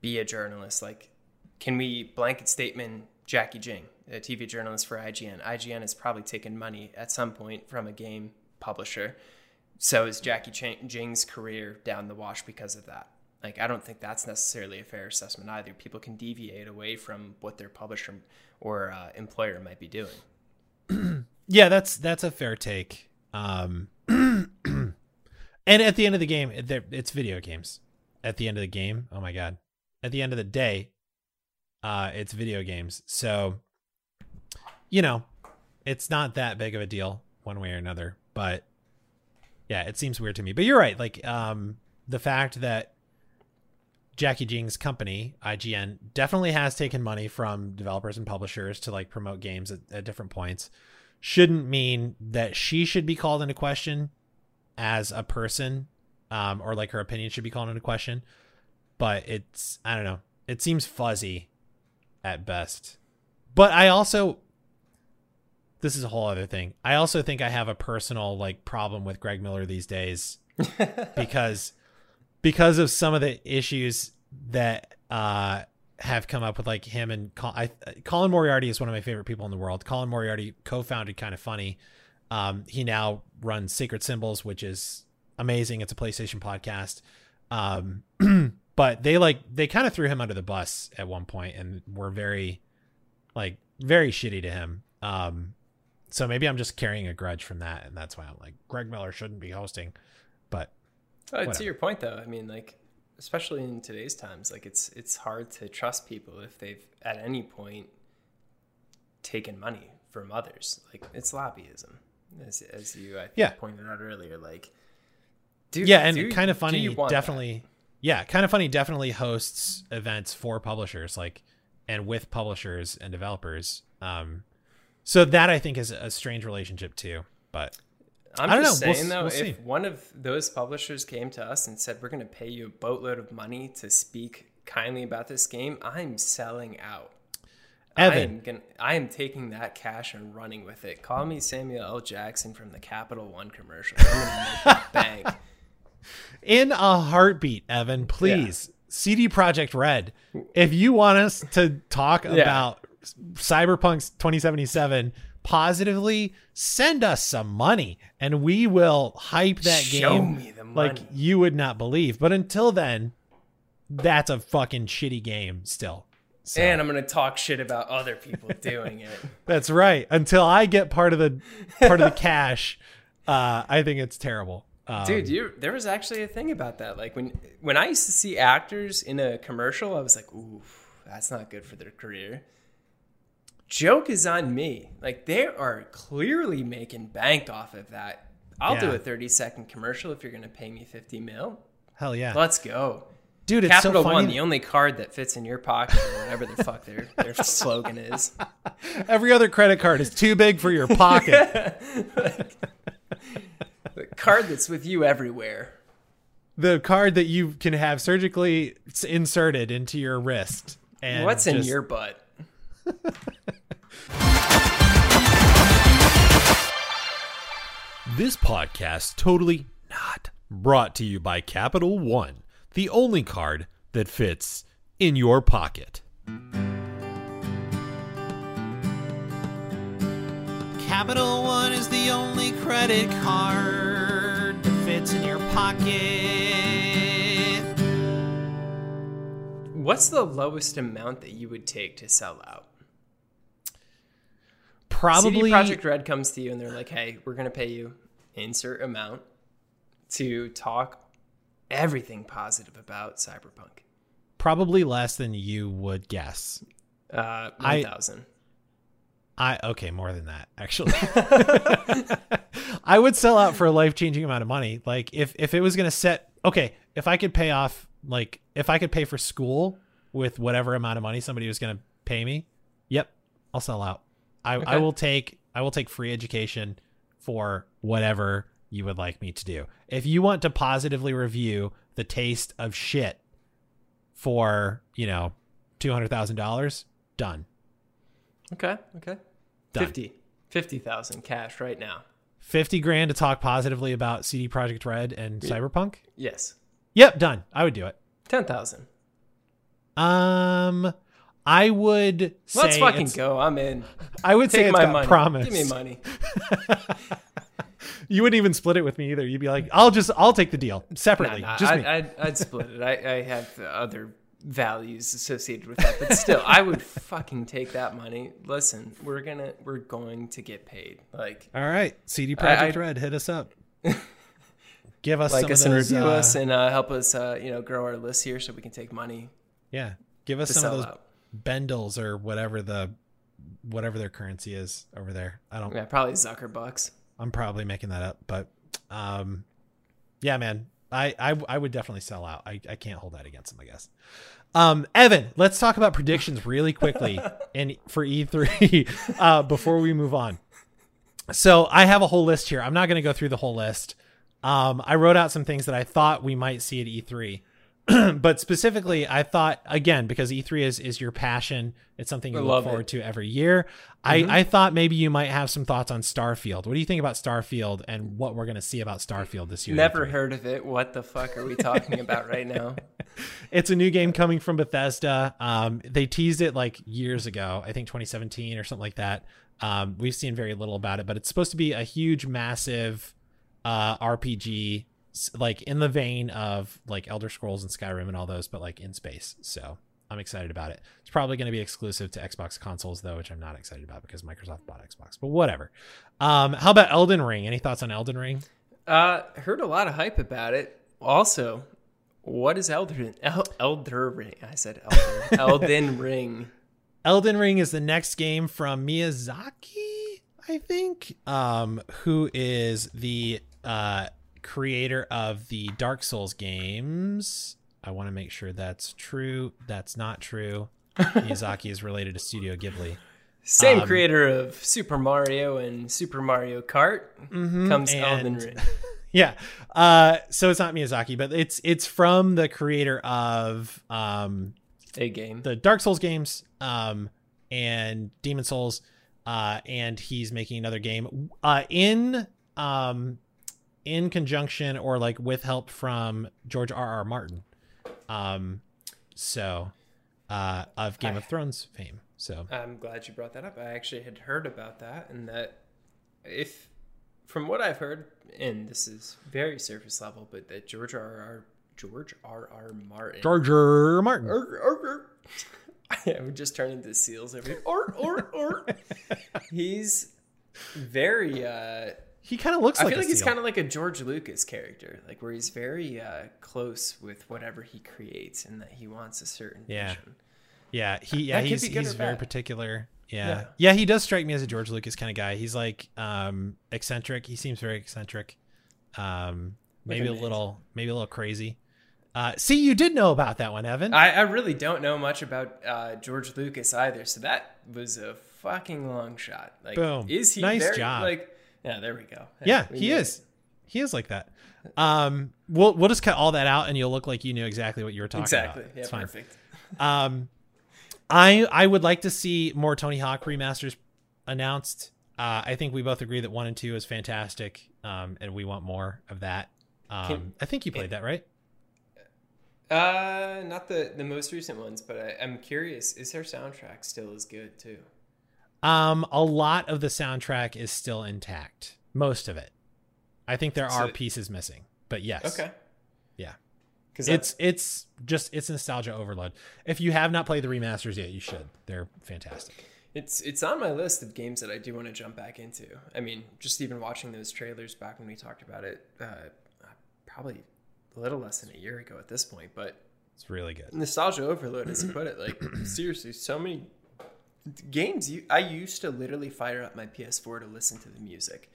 be a journalist, like can we blanket statement Jacki Jing, a TV journalist for IGN? IGN has probably taken money at some point from a game publisher. So is Jacki Ch- Jing's career down the wash because of that? Like, I don't think that's necessarily a fair assessment either. People can deviate away from what their publisher or uh, employer might be doing. <clears throat> Yeah, that's that's a fair take. Um, <clears throat> and at the end of the game, it's video games. At the end of the game, oh my god! At the end of the day, uh, it's video games. So, you know, it's not that big of a deal one way or another. But yeah, it seems weird to me. But you're right. Like, um, the fact that Jacki Jing's company, IGN, definitely has taken money from developers and publishers to like promote games at, at different points shouldn't mean that she should be called into question as a person um, or like her opinion should be called into question. But it's i don't know. It seems fuzzy at best. But i also this is a whole other thing. I also think i have a personal like problem with greg miller these days <laughs> because because of some of the issues that uh have come up with like him and Col- I, Colin Moriarty is one of my favorite people in the world. Colin Moriarty co-founded Kind of Funny. Um, he now runs Sacred Symbols, which is amazing. It's a PlayStation podcast. Um, <clears throat> but they like they kind of threw him under the bus at one point and were very like very shitty to him. Um, so maybe I'm just carrying a grudge from that, and that's why I'm like Greg Miller shouldn't be hosting. But Uh, to your point, though, I mean, like, especially in today's times, like it's it's hard to trust people if they've at any point taken money from others. Like it's lobbyism, as as you I think Yeah. pointed out earlier. Like, do yeah, and do- kind of funny want that? definitely. Yeah, kind of funny definitely hosts events for publishers, like and with publishers and developers. Um, so that I think is a strange relationship too. But I'm I don't just know. We'll saying though, we'll see. if one of those publishers came to us and said, "We're going to pay you a boatload of money to speak kindly about this game," I'm selling out. I Evan, am gonna, I am taking that cash and running with it. Call me Samuel L. Jackson from the Capital One commercial. I'm gonna make that <laughs> bank. in a heartbeat, Evan, please. CD Projekt Red, if you want us to talk about Cyberpunk's 2077 positively, send us some money and we will hype that Show game me the like you would not believe. But until then, that's a fucking shitty game still. So, And I'm gonna talk shit about other people <laughs> doing it. that's right. Until I get part of the part of the <laughs> cash, uh, I think it's terrible. Um, Dude, you there was actually a thing about that. Like when when I used to see actors in a commercial, I was like, "Ooh, that's not good for their career." Joke is on me. Like they are clearly making bank off of that. I'll do a 30 second commercial if you're going to pay me 50 mil. hell yeah, Let's go. dude. It's Capital so One, the only card that fits in your pocket or whatever the fuck their their <laughs> slogan is. Every other credit card is too big for your pocket. <laughs> The card that's with you everywhere. the card that you can have surgically inserted into your wrist. And What's in your butt? <laughs> This podcast totally not brought to you by Capital One, the only card that fits in your pocket. Capital One is the only credit card that fits in your pocket. What's the lowest amount that you would take to sell out? Probably CD Projekt Red comes to you and they're like, "Hey, we're gonna pay you insert amount to talk everything positive about Cyberpunk." probably less than you would guess. Uh, I- one thousand. I okay, more than that actually. <laughs> I would sell out for a life changing amount of money. Like if if it was gonna set okay, if I could pay off like if I could pay for school with whatever amount of money somebody was gonna pay me, yep, I'll sell out. I, I will take I will take free education for whatever you would like me to do. If you want to positively review the taste of shit for, you know, two hundred thousand dollars, done. Okay. Okay. Done. 50. 50,000 cash right now. 50 grand to talk positively about CD Projekt Red and Cyberpunk? Yes. Yep, done. I would do it. 10,000. Um I would say Let's fucking go. I'm in. I would say Take it's my got money. promise. Give me money. <laughs> You wouldn't even split it with me either. You'd be like, "I'll just I'll take the deal separately." nah, just I, me. I'd, I'd split it. I, I have other values associated with that, but still, I would <laughs> fucking take that money. Listen, we're gonna we're going to get paid. Like All right, CD Projekt Red, hit us up. <laughs> Give us like some us and review uh, us and uh, help us, uh, you know, grow our list here so we can take money Yeah, give us some of those out. Bendels or whatever the whatever their currency is over there. I don't Yeah, probably Zucker bucks. I'm probably making that up, but um, yeah, man, I, I I would definitely sell out. I, I can't hold that against him, I guess. Um, Evan, let's talk about predictions really quickly <laughs> and for E3 <laughs> uh, before we move on. So I have a whole list here. I'm not going to go through the whole list. Um, I wrote out some things that I thought we might see at E3. <clears throat> but specifically, I thought again because E3 is is your passion. It's something you I look forward it. to every year. I I thought maybe you might have some thoughts on Starfield. What do you think about Starfield and what we're going to see about Starfield this year? Never E3? heard of it. What the fuck are we talking about right now? <laughs> <laughs> It's a new game coming from Bethesda. Um, they teased it like years ago, I think 2017 or something like that. Um, we've seen very little about it, but it's supposed to be a huge, massive uh, RPG, like in the vein of like Elder Scrolls and Skyrim and all those, but like in space. So I'm excited about it. It's probably going to be exclusive to Xbox consoles though, which I'm not excited about because Microsoft bought Xbox. But whatever. Um, how about Elden Ring? Any thoughts on Elden Ring? Uh, heard a lot of hype about it. Also, what is Elden El, Elder Ring? I said Elder <laughs> Elden Ring. Elden Ring is the next game from Miyazaki, I think, um, who is the uh, creator of the Dark Souls games. I want to make sure that's true. That's not true. Miyazaki is related to Studio Ghibli. Same Um, creator of Super Mario and Super Mario Kart comes Elden and- <laughs> Ring. yeah. Uh, so it's not Miyazaki, but it's it's from the creator of um, A game. the Dark Souls games um, and Demon's Souls, uh, and he's making another game uh, in um, in conjunction or like with help from George R. R. Martin, um, so uh, of Game of Thrones fame. So I'm glad you brought that up. I actually had heard about that, and that if, from what I've heard, and this is very surface level, but that George R. R. George R. R. Martin. George R. R. Martin. Arr, arr, arr. <laughs> I would just turn into seals every. Or or or. He's very. uh He kind of looks I like feel a like he's kind of like a George Lucas character, like where he's very uh, close with whatever he creates, and that he wants a certain Yeah. vision. Yeah, he yeah he's he's very bad. particular. Yeah. Yeah. yeah, he does strike me as a George Lucas kind of guy. He's like um eccentric. He seems very eccentric. Um, maybe a little maybe a little crazy. Uh, see, you did know about that one, Evan. I, I really don't know much about uh, George Lucas either, so that was a fucking long shot. Like, Boom. is he Nice very, job. Like, yeah, there we go. yeah, we he is. it. He is like that. Um, we'll we'll just cut all that out, and you'll look like you knew exactly what you were talking Exactly. about. Yeah, It's fine. perfect. Um, I I would like to see more Tony Hawk remasters announced. Uh, I think we both agree that one and two is fantastic, um, and we want more of that. Um, Can- I think you played that, right? Uh, not the the most recent ones, but I, I'm curious. Is their soundtrack still as good too? Um, a lot of the soundtrack is still intact. Most of it. I think there So- are pieces missing, but yes. Okay. Yeah. Because it's it's just it's nostalgia overload. If you have not played the remasters yet, you should. They're fantastic. It's it's on my list of games that I do want to jump back into. I mean, just even watching those trailers back when we talked about it, uh, probably a little less than a year ago at this point. But It's really good. nostalgia overload, as you put it, like <clears throat> seriously, so many games. You, I used to literally fire up my PS4 to listen to the music.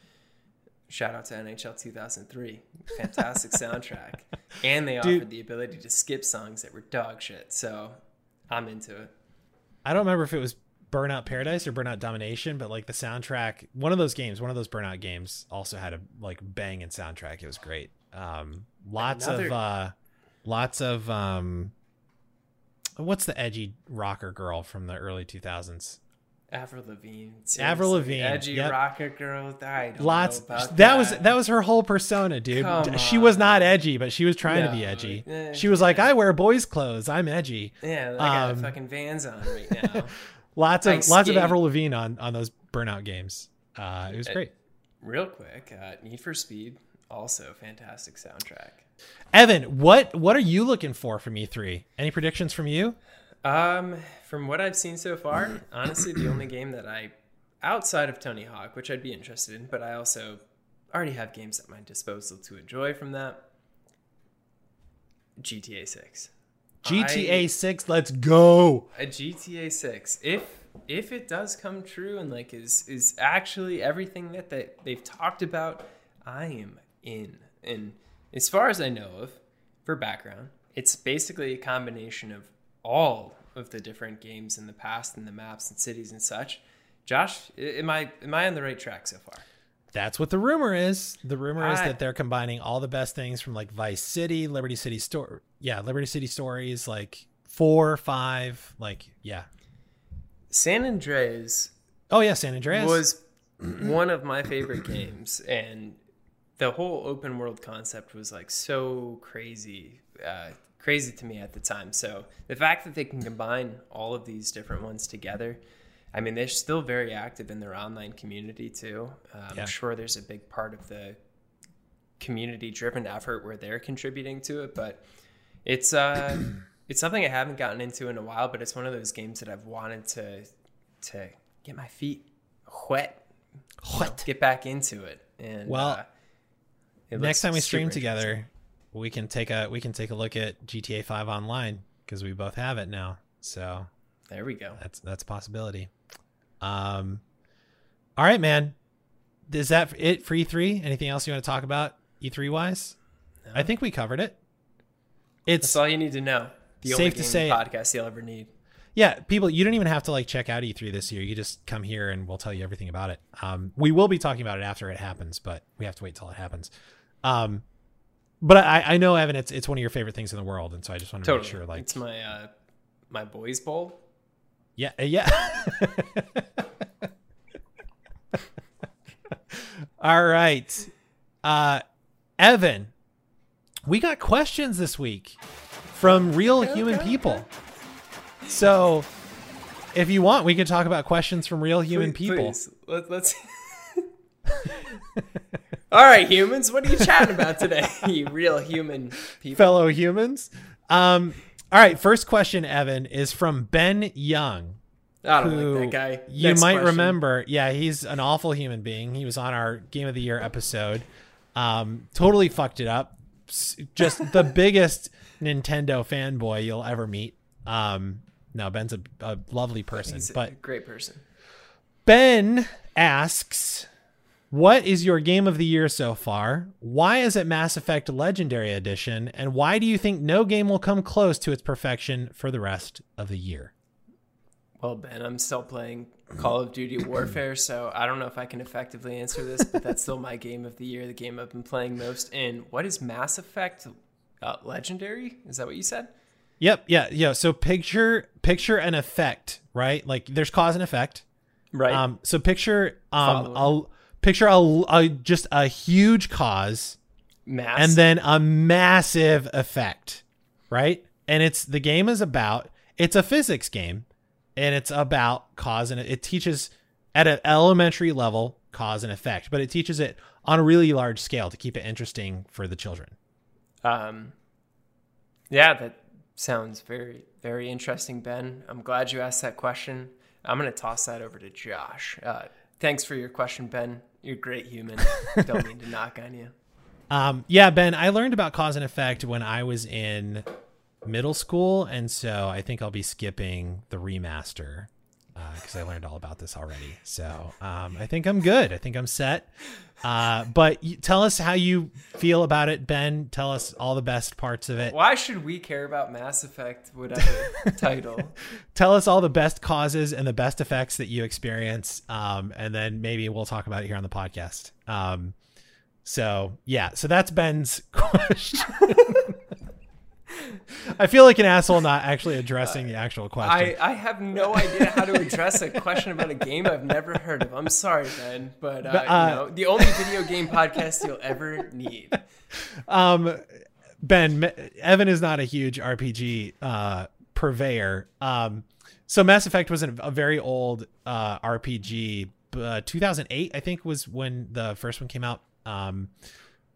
Shout out to NHL 2003, fantastic <laughs> soundtrack, and they Dude. offered the ability to skip songs that were dog shit. So I'm into it. I don't remember if it was Burnout Paradise or Burnout Domination, but like the soundtrack, one of those games, one of those Burnout games, also had a like banging soundtrack. It was great. Um, lots of uh, lots of um, what's the edgy rocker girl from the early two thousands? Avril Lavigne. Avril seriously, Lavigne, edgy yep. rocker girl. I don't Lots. know about that, was that was her whole persona, dude. Come she was not edgy, but she was trying to be edgy. she was like, "I wear boys' clothes. I'm edgy." Yeah, I got um, fucking Vans on right now. <laughs> Lots of I lots of skate. Avril Lavigne on on those Burnout games. Uh, it was Eh, great. Real quick, uh, Need for Speed, also fantastic soundtrack. Evan, what what are you looking for from E3? Any predictions from you? Um, from what I've seen so far, honestly, the only game that I, outside of Tony Hawk, which I'd be interested in, but I also already have games at my disposal to enjoy from that. GTA Six. GTA 6, let's go. a GTA 6 if if it does come true and like is is actually everything that they, they've talked about I am in and as far as I know of for background it's basically a combination of all of the different games in the past and the maps and cities and such Josh am I am I on the right track so far That's what the rumor is. The rumor is that they're combining all the best things from like Vice City, Liberty City Store, yeah, Liberty City Stories, like four, five, like yeah. San Andreas Oh yeah, San Andreas was <clears throat> one of my favorite games and the whole open world concept was like so crazy uh, crazy to me at the time so the fact that they can combine all of these different ones together i mean they're still very active in their online community too um, Yeah. i'm sure there's a big part of the community driven effort where they're contributing to it but it's uh <clears throat> it's something i haven't gotten into in a while but it's one of those games that i've wanted to to get my feet wet What? get back into it and Well, uh, it Next time we stream together, we can take a we can take a look at GTA 5 online because we both have it now. So there we go that's that's a possibility. Um, all right, man. Is that it for E3? Anything else you want to talk about E3 wise? I think we covered it. It's that's all you need to know the Safe only to say- podcast you'll ever need yeah, people. You don't even have to like check out E3 this year. You just come here and we'll tell you everything about it. Um, we will be talking about it after it happens, but we have to wait till it happens. Um, but I, I know Evan, it's it's one of your favorite things in the world, and so I just want to totally make sure, like, it's my uh my boys bowl Yeah, uh, yeah. <laughs> All right. Uh Evan, we got questions this week from real human okay, people. So, if you want, we can talk about questions from real human Please- people. please, Let, let's <laughs> <laughs> all right humans what are you chatting about today <laughs> you real human people Fellow humans. Um all right, first question Evan is from Ben Young. i don't who like that guy You Next might question. remember. Yeah, he's an awful human being. He was on our Game of the Year episode. Um, totally fucked it up. Just the <laughs> biggest Nintendo fanboy you'll ever meet. Um, no, Ben's a, a lovely person. he's a But great person Ben asks, "What is your game of the year so far? Why is it Mass Effect Legendary Edition? And why do you think no game will come close to its perfection for the rest of the year?" Well, Ben, I'm still playing Call of Duty Warfare, so I don't know if I can effectively answer this, but that's still my game of the year, the game I've been playing most. And what is Mass Effect uh, Legendary? Is that what you said? Yep, yeah, yeah. So picture picture an effect, right? Like there's cause and effect. Right. Um, so picture um Following. a picture a, a just a huge cause Mass. and then a massive effect, right? And it's the game is about it's a physics game, and it's about cause and it teaches at an elementary level cause and effect, but it teaches it on a really large scale to keep it interesting for the children. um, Yeah, that sounds very, very interesting, Ben. I'm glad you asked that question. I'm going to toss that over to Josh. Uh, thanks for your question, Ben. You're a great human. <laughs> Don't mean to knock on you. Um, yeah, Ben, I learned about cause and effect when I was in middle school, and so I think I'll be skipping the remaster because uh, I learned all about this already. So um, I think I'm good. I think I'm set. Uh, but you, tell us how you feel about it, Ben. Tell us all the best parts of it. Why should we care about Mass Effect, whatever <laughs> title? Tell us all the best causes and the best effects that you experience, um, and then maybe we'll talk about it here on the podcast. Um, so yeah, so that's Ben's <laughs> question. I feel like an asshole not actually addressing the actual question. I, I have no idea how to address a question about a game I've never heard of. I'm sorry, Ben, but, uh, but uh, you know, the only video game podcast you'll ever need. <laughs> Um, Ben, Evan is not a huge RPG uh, purveyor. Um, so Mass Effect was a very old uh, RPG. Uh, 2008, I think, was when the first one came out. Um,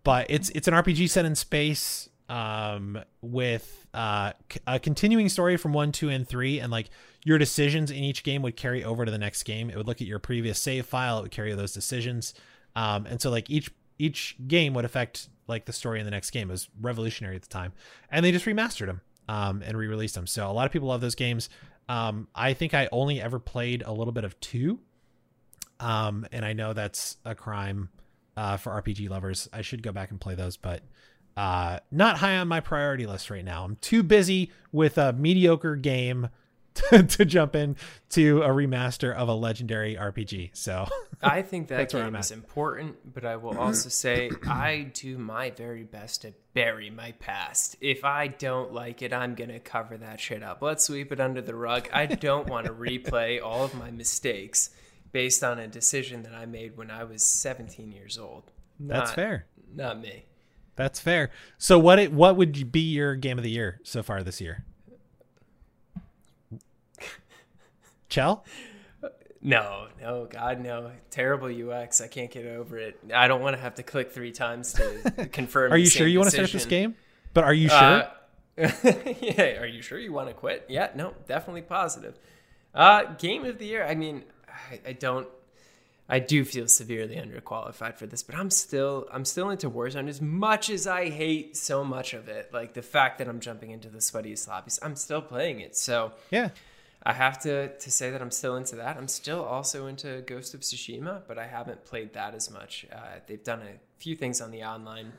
but it's it's an RPG set in space um, with uh, a continuing story from one, two, and three, and like your decisions in each game would carry over to the next game. It would look at your previous save file. It would carry those decisions, um, and so like each each game would affect like the story in the next game. It was revolutionary at the time, and they just remastered them um, and re-released them. So a lot of people love those games. Um, I think I only ever played a little bit of two, um, and I know that's a crime uh, for RPG lovers. I should go back and play those, but uh, not high on my priority list right now. I'm too busy with a mediocre game <laughs> to, to jump in to a remaster of a legendary RPG. So <laughs> I think that game is important, but I will also say I do my very best to bury my past. If I don't like it, I'm gonna cover that shit up. Let's sweep it under the rug. I don't want to replay all of my mistakes based on a decision that I made when I was 17 years old. Not, That's fair. Not me. That's fair. So what it, what would be your game of the year so far this year? Chell? No, no, God, no. Terrible UX. I can't get over it. I don't want to have to click three times to <laughs> confirm. are you sure you want to start this game? But are you sure? Uh, <laughs> yeah. Are you sure you want to quit? Yeah. No. Definitely positive. Uh, game of the year. I mean, I, I don't. I do feel severely underqualified for this, but I'm still I'm still into Warzone as much as I hate so much of it. Like the fact that I'm jumping into the sweatiest lobbies, I'm still playing it. So yeah, I have to to say that I'm still into that. I'm still also into Ghost of Tsushima, but I haven't played that as much. Uh, they've done a few things on the online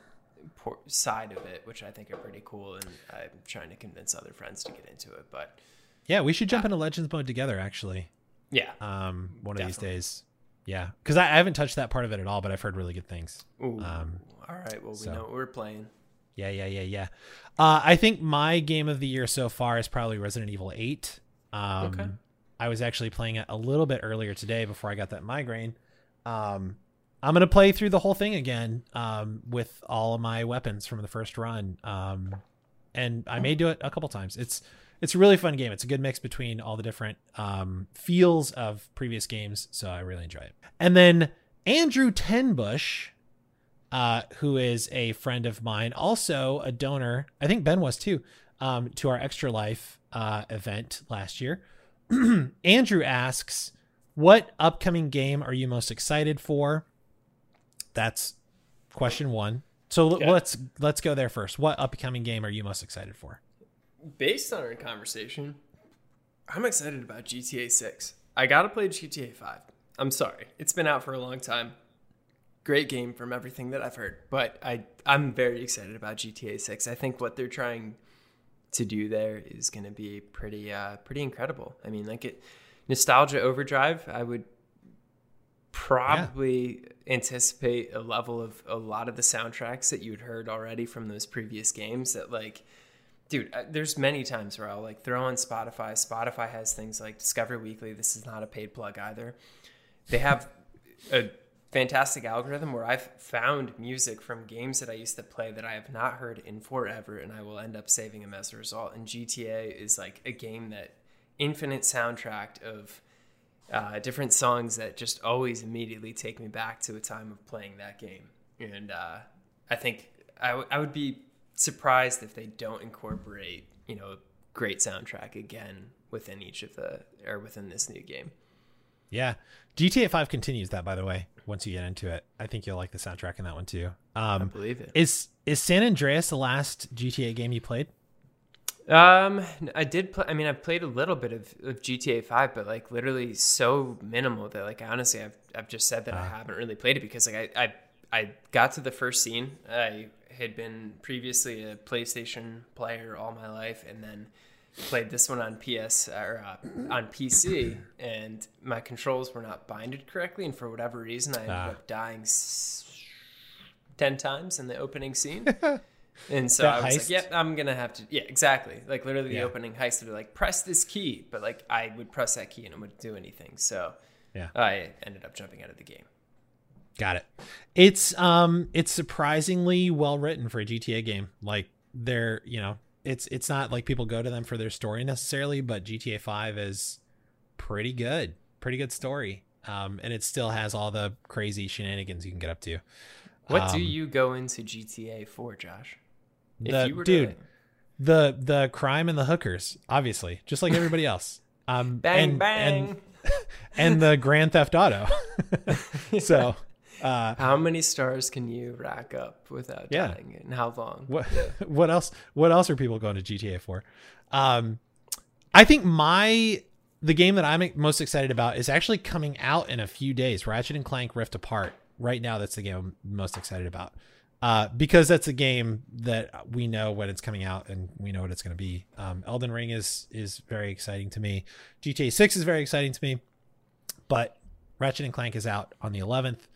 side of it, which I think are pretty cool, and I'm trying to convince other friends to get into it. But yeah, we should jump into Legends mode together. Actually, yeah, um, one of these days. Yeah, because I, I, haven't touched that part of it at all, but I've heard really good things. Ooh, um, all right, well, we so. know what we're playing. Yeah, yeah, yeah, yeah. Uh, I think my game of the year so far is probably Resident Evil 8. Um, okay. I was actually playing it a little bit earlier today before I got that migraine. Um, I'm gonna play through the whole thing again um, with all of my weapons from the first run, um, and I may do it a couple times. It's it's a really fun game. It's a good mix between all the different um, feels of previous games, so I really enjoy it. And then Andrew Tenbush, uh, who is a friend of mine, also a donor. I think Ben was too, um, to our Extra Life uh, event last year. <clears throat> Andrew asks, "What upcoming game are you most excited for?" That's question one. So yeah. let's let's go there first. What upcoming game are you most excited for? Based on our conversation, I'm excited about GTA 6. I gotta play GTA 5. I'm sorry. It's been out for a long time. Great game from everything that I've heard. But I I'm very excited about GTA 6. I think what they're trying to do there is gonna be pretty uh pretty incredible. I mean like it nostalgia overdrive, I would probably yeah. anticipate a level of a lot of the soundtracks that you'd heard already from those previous games that like dude uh, there's many times where i'll like throw on spotify. Spotify has things like discover weekly. This is not a paid plug either. They have a fantastic algorithm where i've found music from games that i used to play that i have not heard in forever and i will end up saving them as a result. And gta is like a game that infinite soundtrack of uh, different songs that just always immediately take me back to a time of playing that game. And uh, i think I, w- I would be surprised if they don't incorporate, you know, great soundtrack again within each of the or within this new game. Yeah. GTA 5 continues that by the way. Once you get into it, I think you'll like the soundtrack in that one too. Um I believe it. is is San Andreas the last GTA game you played? Um, I did play. I mean, I played a little bit of, of GTA Five, but like literally so minimal that like honestly, I've I've just said that I haven't really played it because like I I I got to the first scene. I had been previously a PlayStation player all my life, and then played this one on PS or uh, on PC, and my controls were not binded correctly, and for whatever reason, I ended Ah. up dying s- ten times in the opening scene. <laughs> And so That I was heist? like, "Yep, I'm gonna have to." Yeah, exactly. Like literally, the Yeah. opening heist would be like, "Press this key," but like I would press that key and it wouldn't do anything. So Yeah. I ended up jumping out of the game. Got it. It's um it's surprisingly well written for a GTA game. Like they're, you know, it's it's not like people go to them for their story necessarily, but GTA 5 is pretty good. Pretty good story. Um and it still has all the crazy shenanigans you can get up to. What do Um, you go into GTA for, Josh? If the- you were dude, to The the crime and the hookers, obviously, just like everybody <laughs> else. Um bang and, bang, and <laughs> and the Grand Theft Auto. <laughs> so, uh how many stars can you rack up without Yeah. dying, and how long? what <laughs> what else what else are people going to GTA for? Um I think my the game that I'm most excited about is actually coming out in a few days. Ratchet and Clank Rift Apart. Right now that's the game I'm most excited about. Uh, because that's a game that we know when it's coming out and we know what it's going to be. Um, Elden Ring is is very exciting to me. GTA 6 is very exciting to me. But Ratchet and Clank is out on the 11th.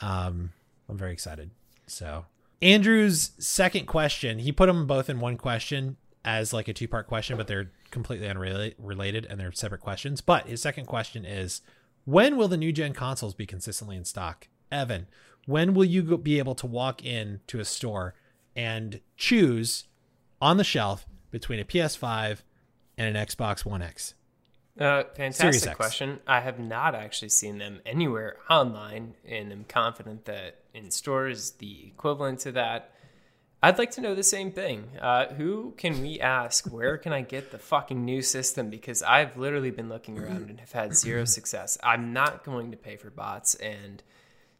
Um, I'm very excited. So Andrew's second question, he put them both in one question as like a two part question, but they're completely unrelated and they're separate questions. But his second question is when will the new gen consoles be consistently in stock? Evan, when will you be able to walk in to a store and choose on the shelf between a PS5 and an Xbox One X? Uh, fantastic question. I have not actually seen them anywhere online, and I'm confident that in stores the equivalent to that. I'd like to know the same thing. Uh, who can we ask? Where can I get the fucking new system? Because I've literally been looking around and have had zero success. I'm not going to pay for bots, and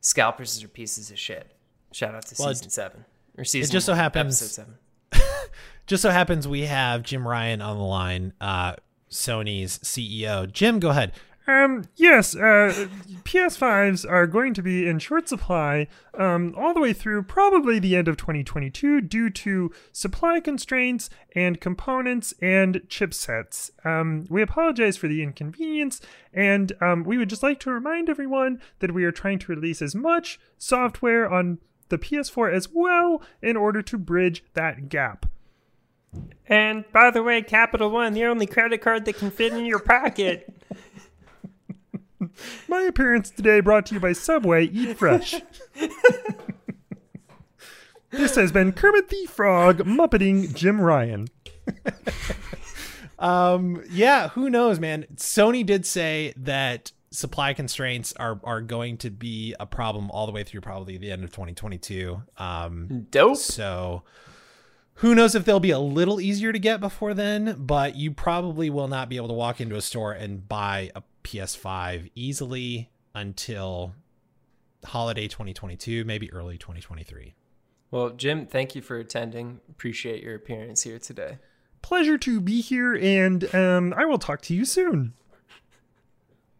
scalpers are pieces of shit. Shout out to Well, season seven or season. It just so happens- episode seven. <laughs> Just so happens we have Jim Ryan on the line, uh, Sony's CEO. Jim, go ahead. Um, yes, uh, PS5s are going to be in short supply um, all the way through probably the end of 2022 due to supply constraints and components and chipsets. Um, we apologize for the inconvenience, and um, we would just like to remind everyone that we are trying to release as much software on the PS4 as well in order to bridge that gap. And by the way, Capital One, the only credit card that can fit in your pocket. <laughs> My appearance today brought to you by Subway Eat Fresh. <laughs> this has been Kermit the Frog muppeting Jim Ryan. Um, yeah, who knows, man? Sony did say that supply constraints are are going to be a problem all the way through probably the end of 2022. Um, Dope. so who knows if they'll be a little easier to get before then, but you probably will not be able to walk into a store and buy a PS5 easily until holiday 2022, maybe early 2023. Well, Jim, thank you for attending. Appreciate your appearance here today. Pleasure to be here, and um, I will talk to you soon.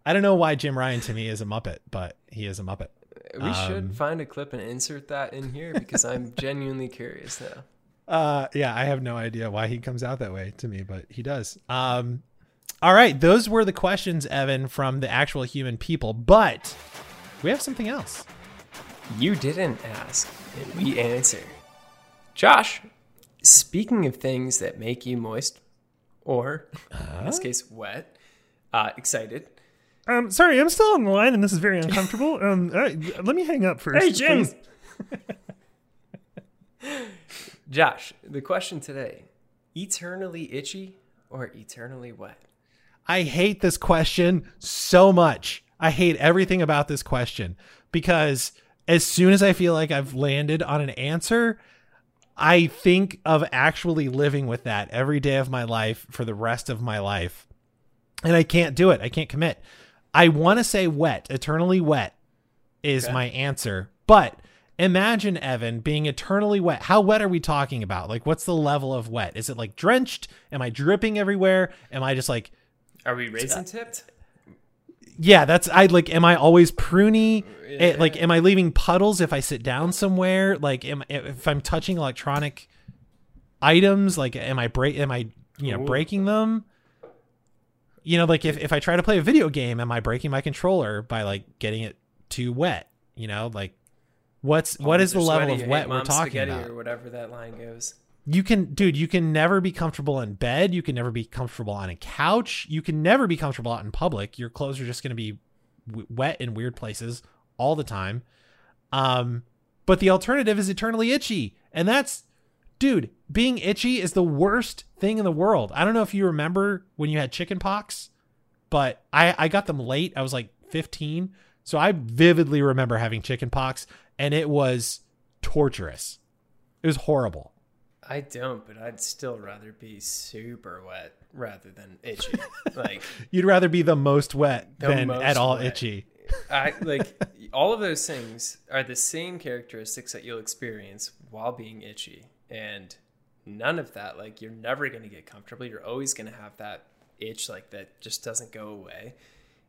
I don't know why Jim Ryan to me is a Muppet, but he is a Muppet. We Um, should find a clip and insert that in here because I'm <laughs> genuinely curious now. Uh, yeah, I have no idea why he comes out that way to me, but he does. Um, all right, those were the questions, Evan, from the actual human people, but we have something else. You didn't ask, and we answer. Josh, speaking of things that make you moist, or in this case, wet, uh, excited. Um, sorry, I'm still on the line, and this is very uncomfortable. um, uh, let me hang up first. Hey, Jim. <laughs> Josh, the question today eternally itchy or eternally wet? I hate this question so much. I hate everything about this question because as soon as I feel like I've landed on an answer, I think of actually living with that every day of my life for the rest of my life. And I can't do it. I can't commit. I want to say wet, eternally wet is Okay. my answer. But imagine Evan being eternally wet. How wet are we talking about? Like what's the level of wet? Is it like drenched? Am I dripping everywhere? Am I just like Are we raisin tipped? yeah, that's I like. Am I always pruny? Eh, like, am I leaving puddles if I sit down somewhere? Like, am if I'm touching electronic items? Like, am I break? Am I you know Ooh. breaking them? You know, like if if I try to play a video game, am I breaking my controller by like getting it too wet? You know, like what's what is the level of wet we're talking about? or whatever that line goes. You can, dude, you can never be comfortable in bed. You can never be comfortable on a couch. You can never be comfortable out in public. Your clothes are just going to be w- wet in weird places all the time. Um, but the alternative is eternally itchy. And that's, dude, being itchy is the worst thing in the world. I don't know if you remember when you had chicken pox, but I, I got them late. I was like 15. So I vividly remember having chicken pox and it was torturous. It was horrible. I don't, but I'd still rather be super wet rather than itchy. like <laughs> You'd rather be the most wet The than most at all wet. itchy. I <laughs> like all of those things are the same characteristics that you'll experience while being itchy. And none of that, like you're never gonna get comfortable. You're always gonna have that itch like that just doesn't go away.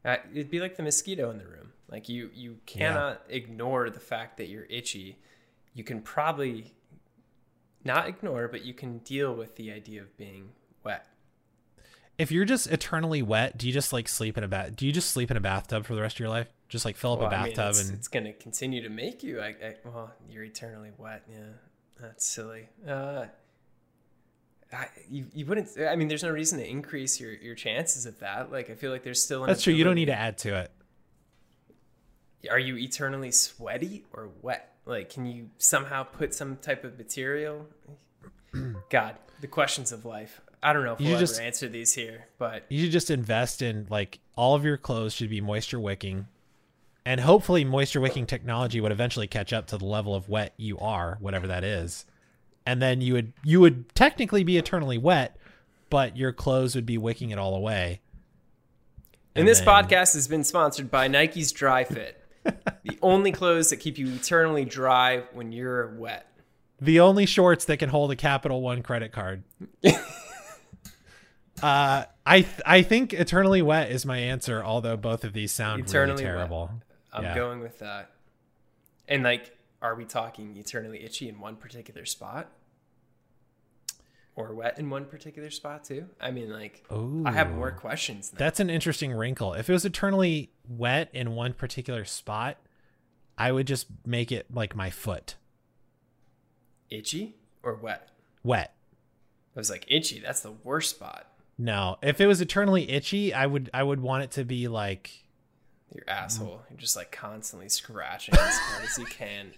Uh, it'd be like the mosquito in the room. Like you you cannot ignore the fact that you're itchy. You can probably not ignore, but you can deal with the idea of being wet. If you're just eternally wet, do you just like sleep in a bath? Do you just sleep in a bathtub for the rest of your life? Just like fill up Well, a I mean, bathtub it's, and it's going to continue to make you. I, I, well, you're eternally wet. Yeah, that's silly. Uh, you, you wouldn't. I mean, there's no reason to increase your, your chances of that. Like, I feel like there's still. That's true. You don't need to add to it. Are you eternally sweaty or wet? Like, can you somehow put some type of material? <clears throat> God, the questions of life. I don't know if You we'll just- ever answer these here, but You should just invest in like all of your clothes should be moisture wicking. And hopefully moisture wicking technology would eventually catch up to the level of wet you are, whatever that is. And then you would you would technically be eternally wet, but your clothes would be wicking it all away. And And this then- podcast has been sponsored by Nike's Dri-FIT, <laughs> the only clothes that keep you eternally dry when you're wet. The only shorts that can hold a Capital One credit card. <laughs> uh, I th- I think eternally wet is my answer. Although both of these sound Eternally really wet. terrible. I'm Yeah. going with that. And like, are we talking eternally itchy in one particular spot? Or wet in one particular spot too? I mean, like, I have more questions. Now. That's an interesting wrinkle. If it was eternally wet in one particular spot, I would just make it like my foot itchy or wet? wet. I was like, itchy. That's the worst spot. No, if it was eternally itchy, I would I would want it to be like Your asshole. You're just like constantly scratching <laughs> as hard as you can.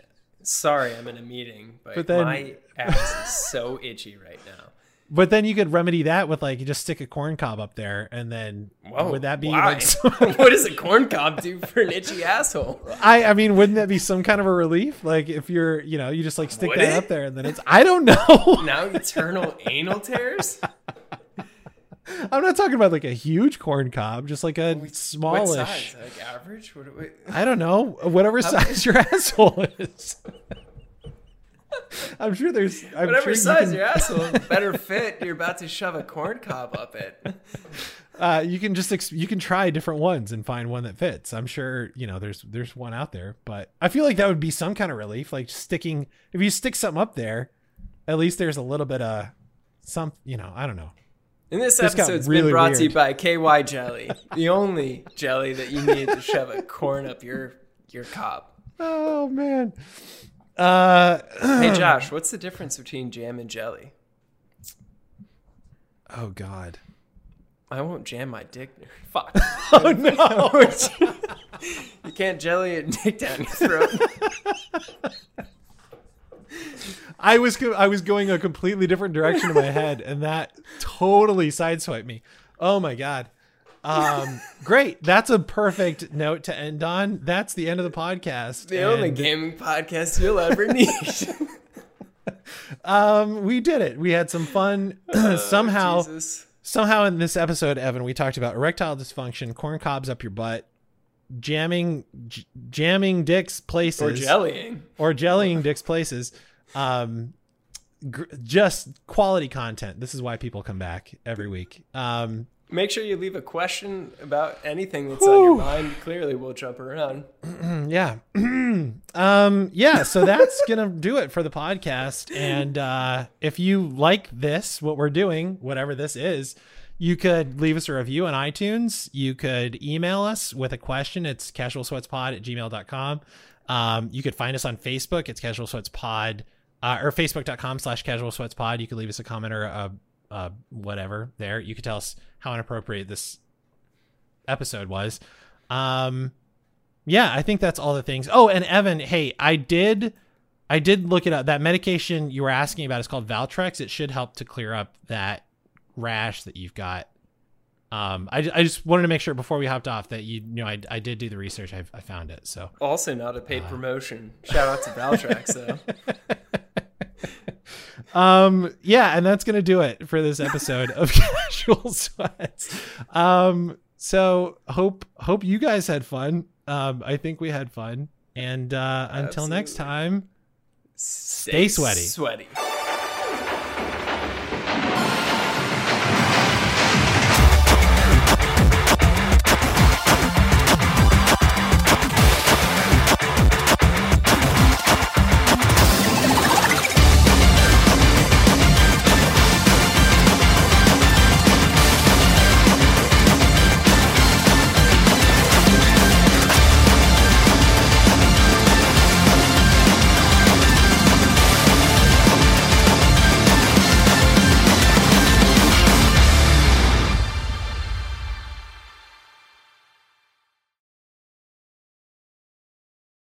Sorry, I'm in a meeting, but, But then- my ass is so itchy right now. but then you could remedy that with like you just stick a corn cob up there and then Whoa, would that be why? like <laughs> what does a corn cob do for an itchy asshole? I I mean wouldn't that be some kind of a relief? Like if you're, you know, you just like stick Would that it? up there and then it's I don't know. Now eternal anal tears? <laughs> I'm not talking about like a huge corn cob, just like a What smallish. size? Like average? What, what, I don't know, whatever size your <laughs> asshole is. I'm sure there's I'm whatever sure you size can, your asshole better fit, you're about to shove a corn cob up it. <laughs> uh, you can just ex- you can try different ones and find one that fits. I'm sure you know there's there's one out there, but I feel like that would be some kind of relief. Like sticking if you stick something up there, at least there's a little bit of some you know I don't know. And this This episode's really been brought to you by KY Jelly, the only jelly that you need to shove a corn up your your cob. Oh man. Uh, Hey <clears throat> Josh, what's the difference between jam and jelly? oh god. I won't jam my dick. <laughs> Fuck. <laughs> Oh <laughs> no. You can't jelly a dick down your throat. I was I was going a completely different direction in my <laughs> head, and that totally sideswiped me. Oh my god! Um, <laughs> great. That's a perfect note to end on. That's the end of the podcast. The only And, gaming podcast you'll ever need. <laughs> um, we did it. We had some fun. <clears throat> somehow, Uh, Jesus. somehow in this episode, Evan, we talked about erectile dysfunction, corn cobs up your butt, jamming, j- jamming dicks places, Or jellying. or jellying dicks places. Um, gr- just quality content. This is why people come back every week. Um, Make sure you leave a question about anything that's on your mind. Clearly, we'll jump around. <clears throat> yeah <clears throat> um yeah so that's gonna do it for the podcast and uh if you like this what we're doing whatever this is you could leave us a review on itunes you could email us with a question it's casualsweatspod at gmail.com um you could find us on facebook it's casual sweats pod uh, or facebook.com slash casual sweats pod you could leave us a comment or a, a whatever there you could tell us how inappropriate this episode was um yeah, I think that's all the things. Oh, and Evan, hey, I did I did look it up. That medication you were asking about is called Valtrex. It should help to clear up that rash that you've got. Um, I, I just wanted to make sure before we hopped off that you, you know I, I did do the research. I, I found it. So Also, not a paid promotion. Shout out to Valtrex, though. <laughs> um yeah and that's gonna do it for this episode of <laughs> casual sweats um so hope hope you guys had fun um i think we had fun and uh until next time Stay sweaty. Sweaty.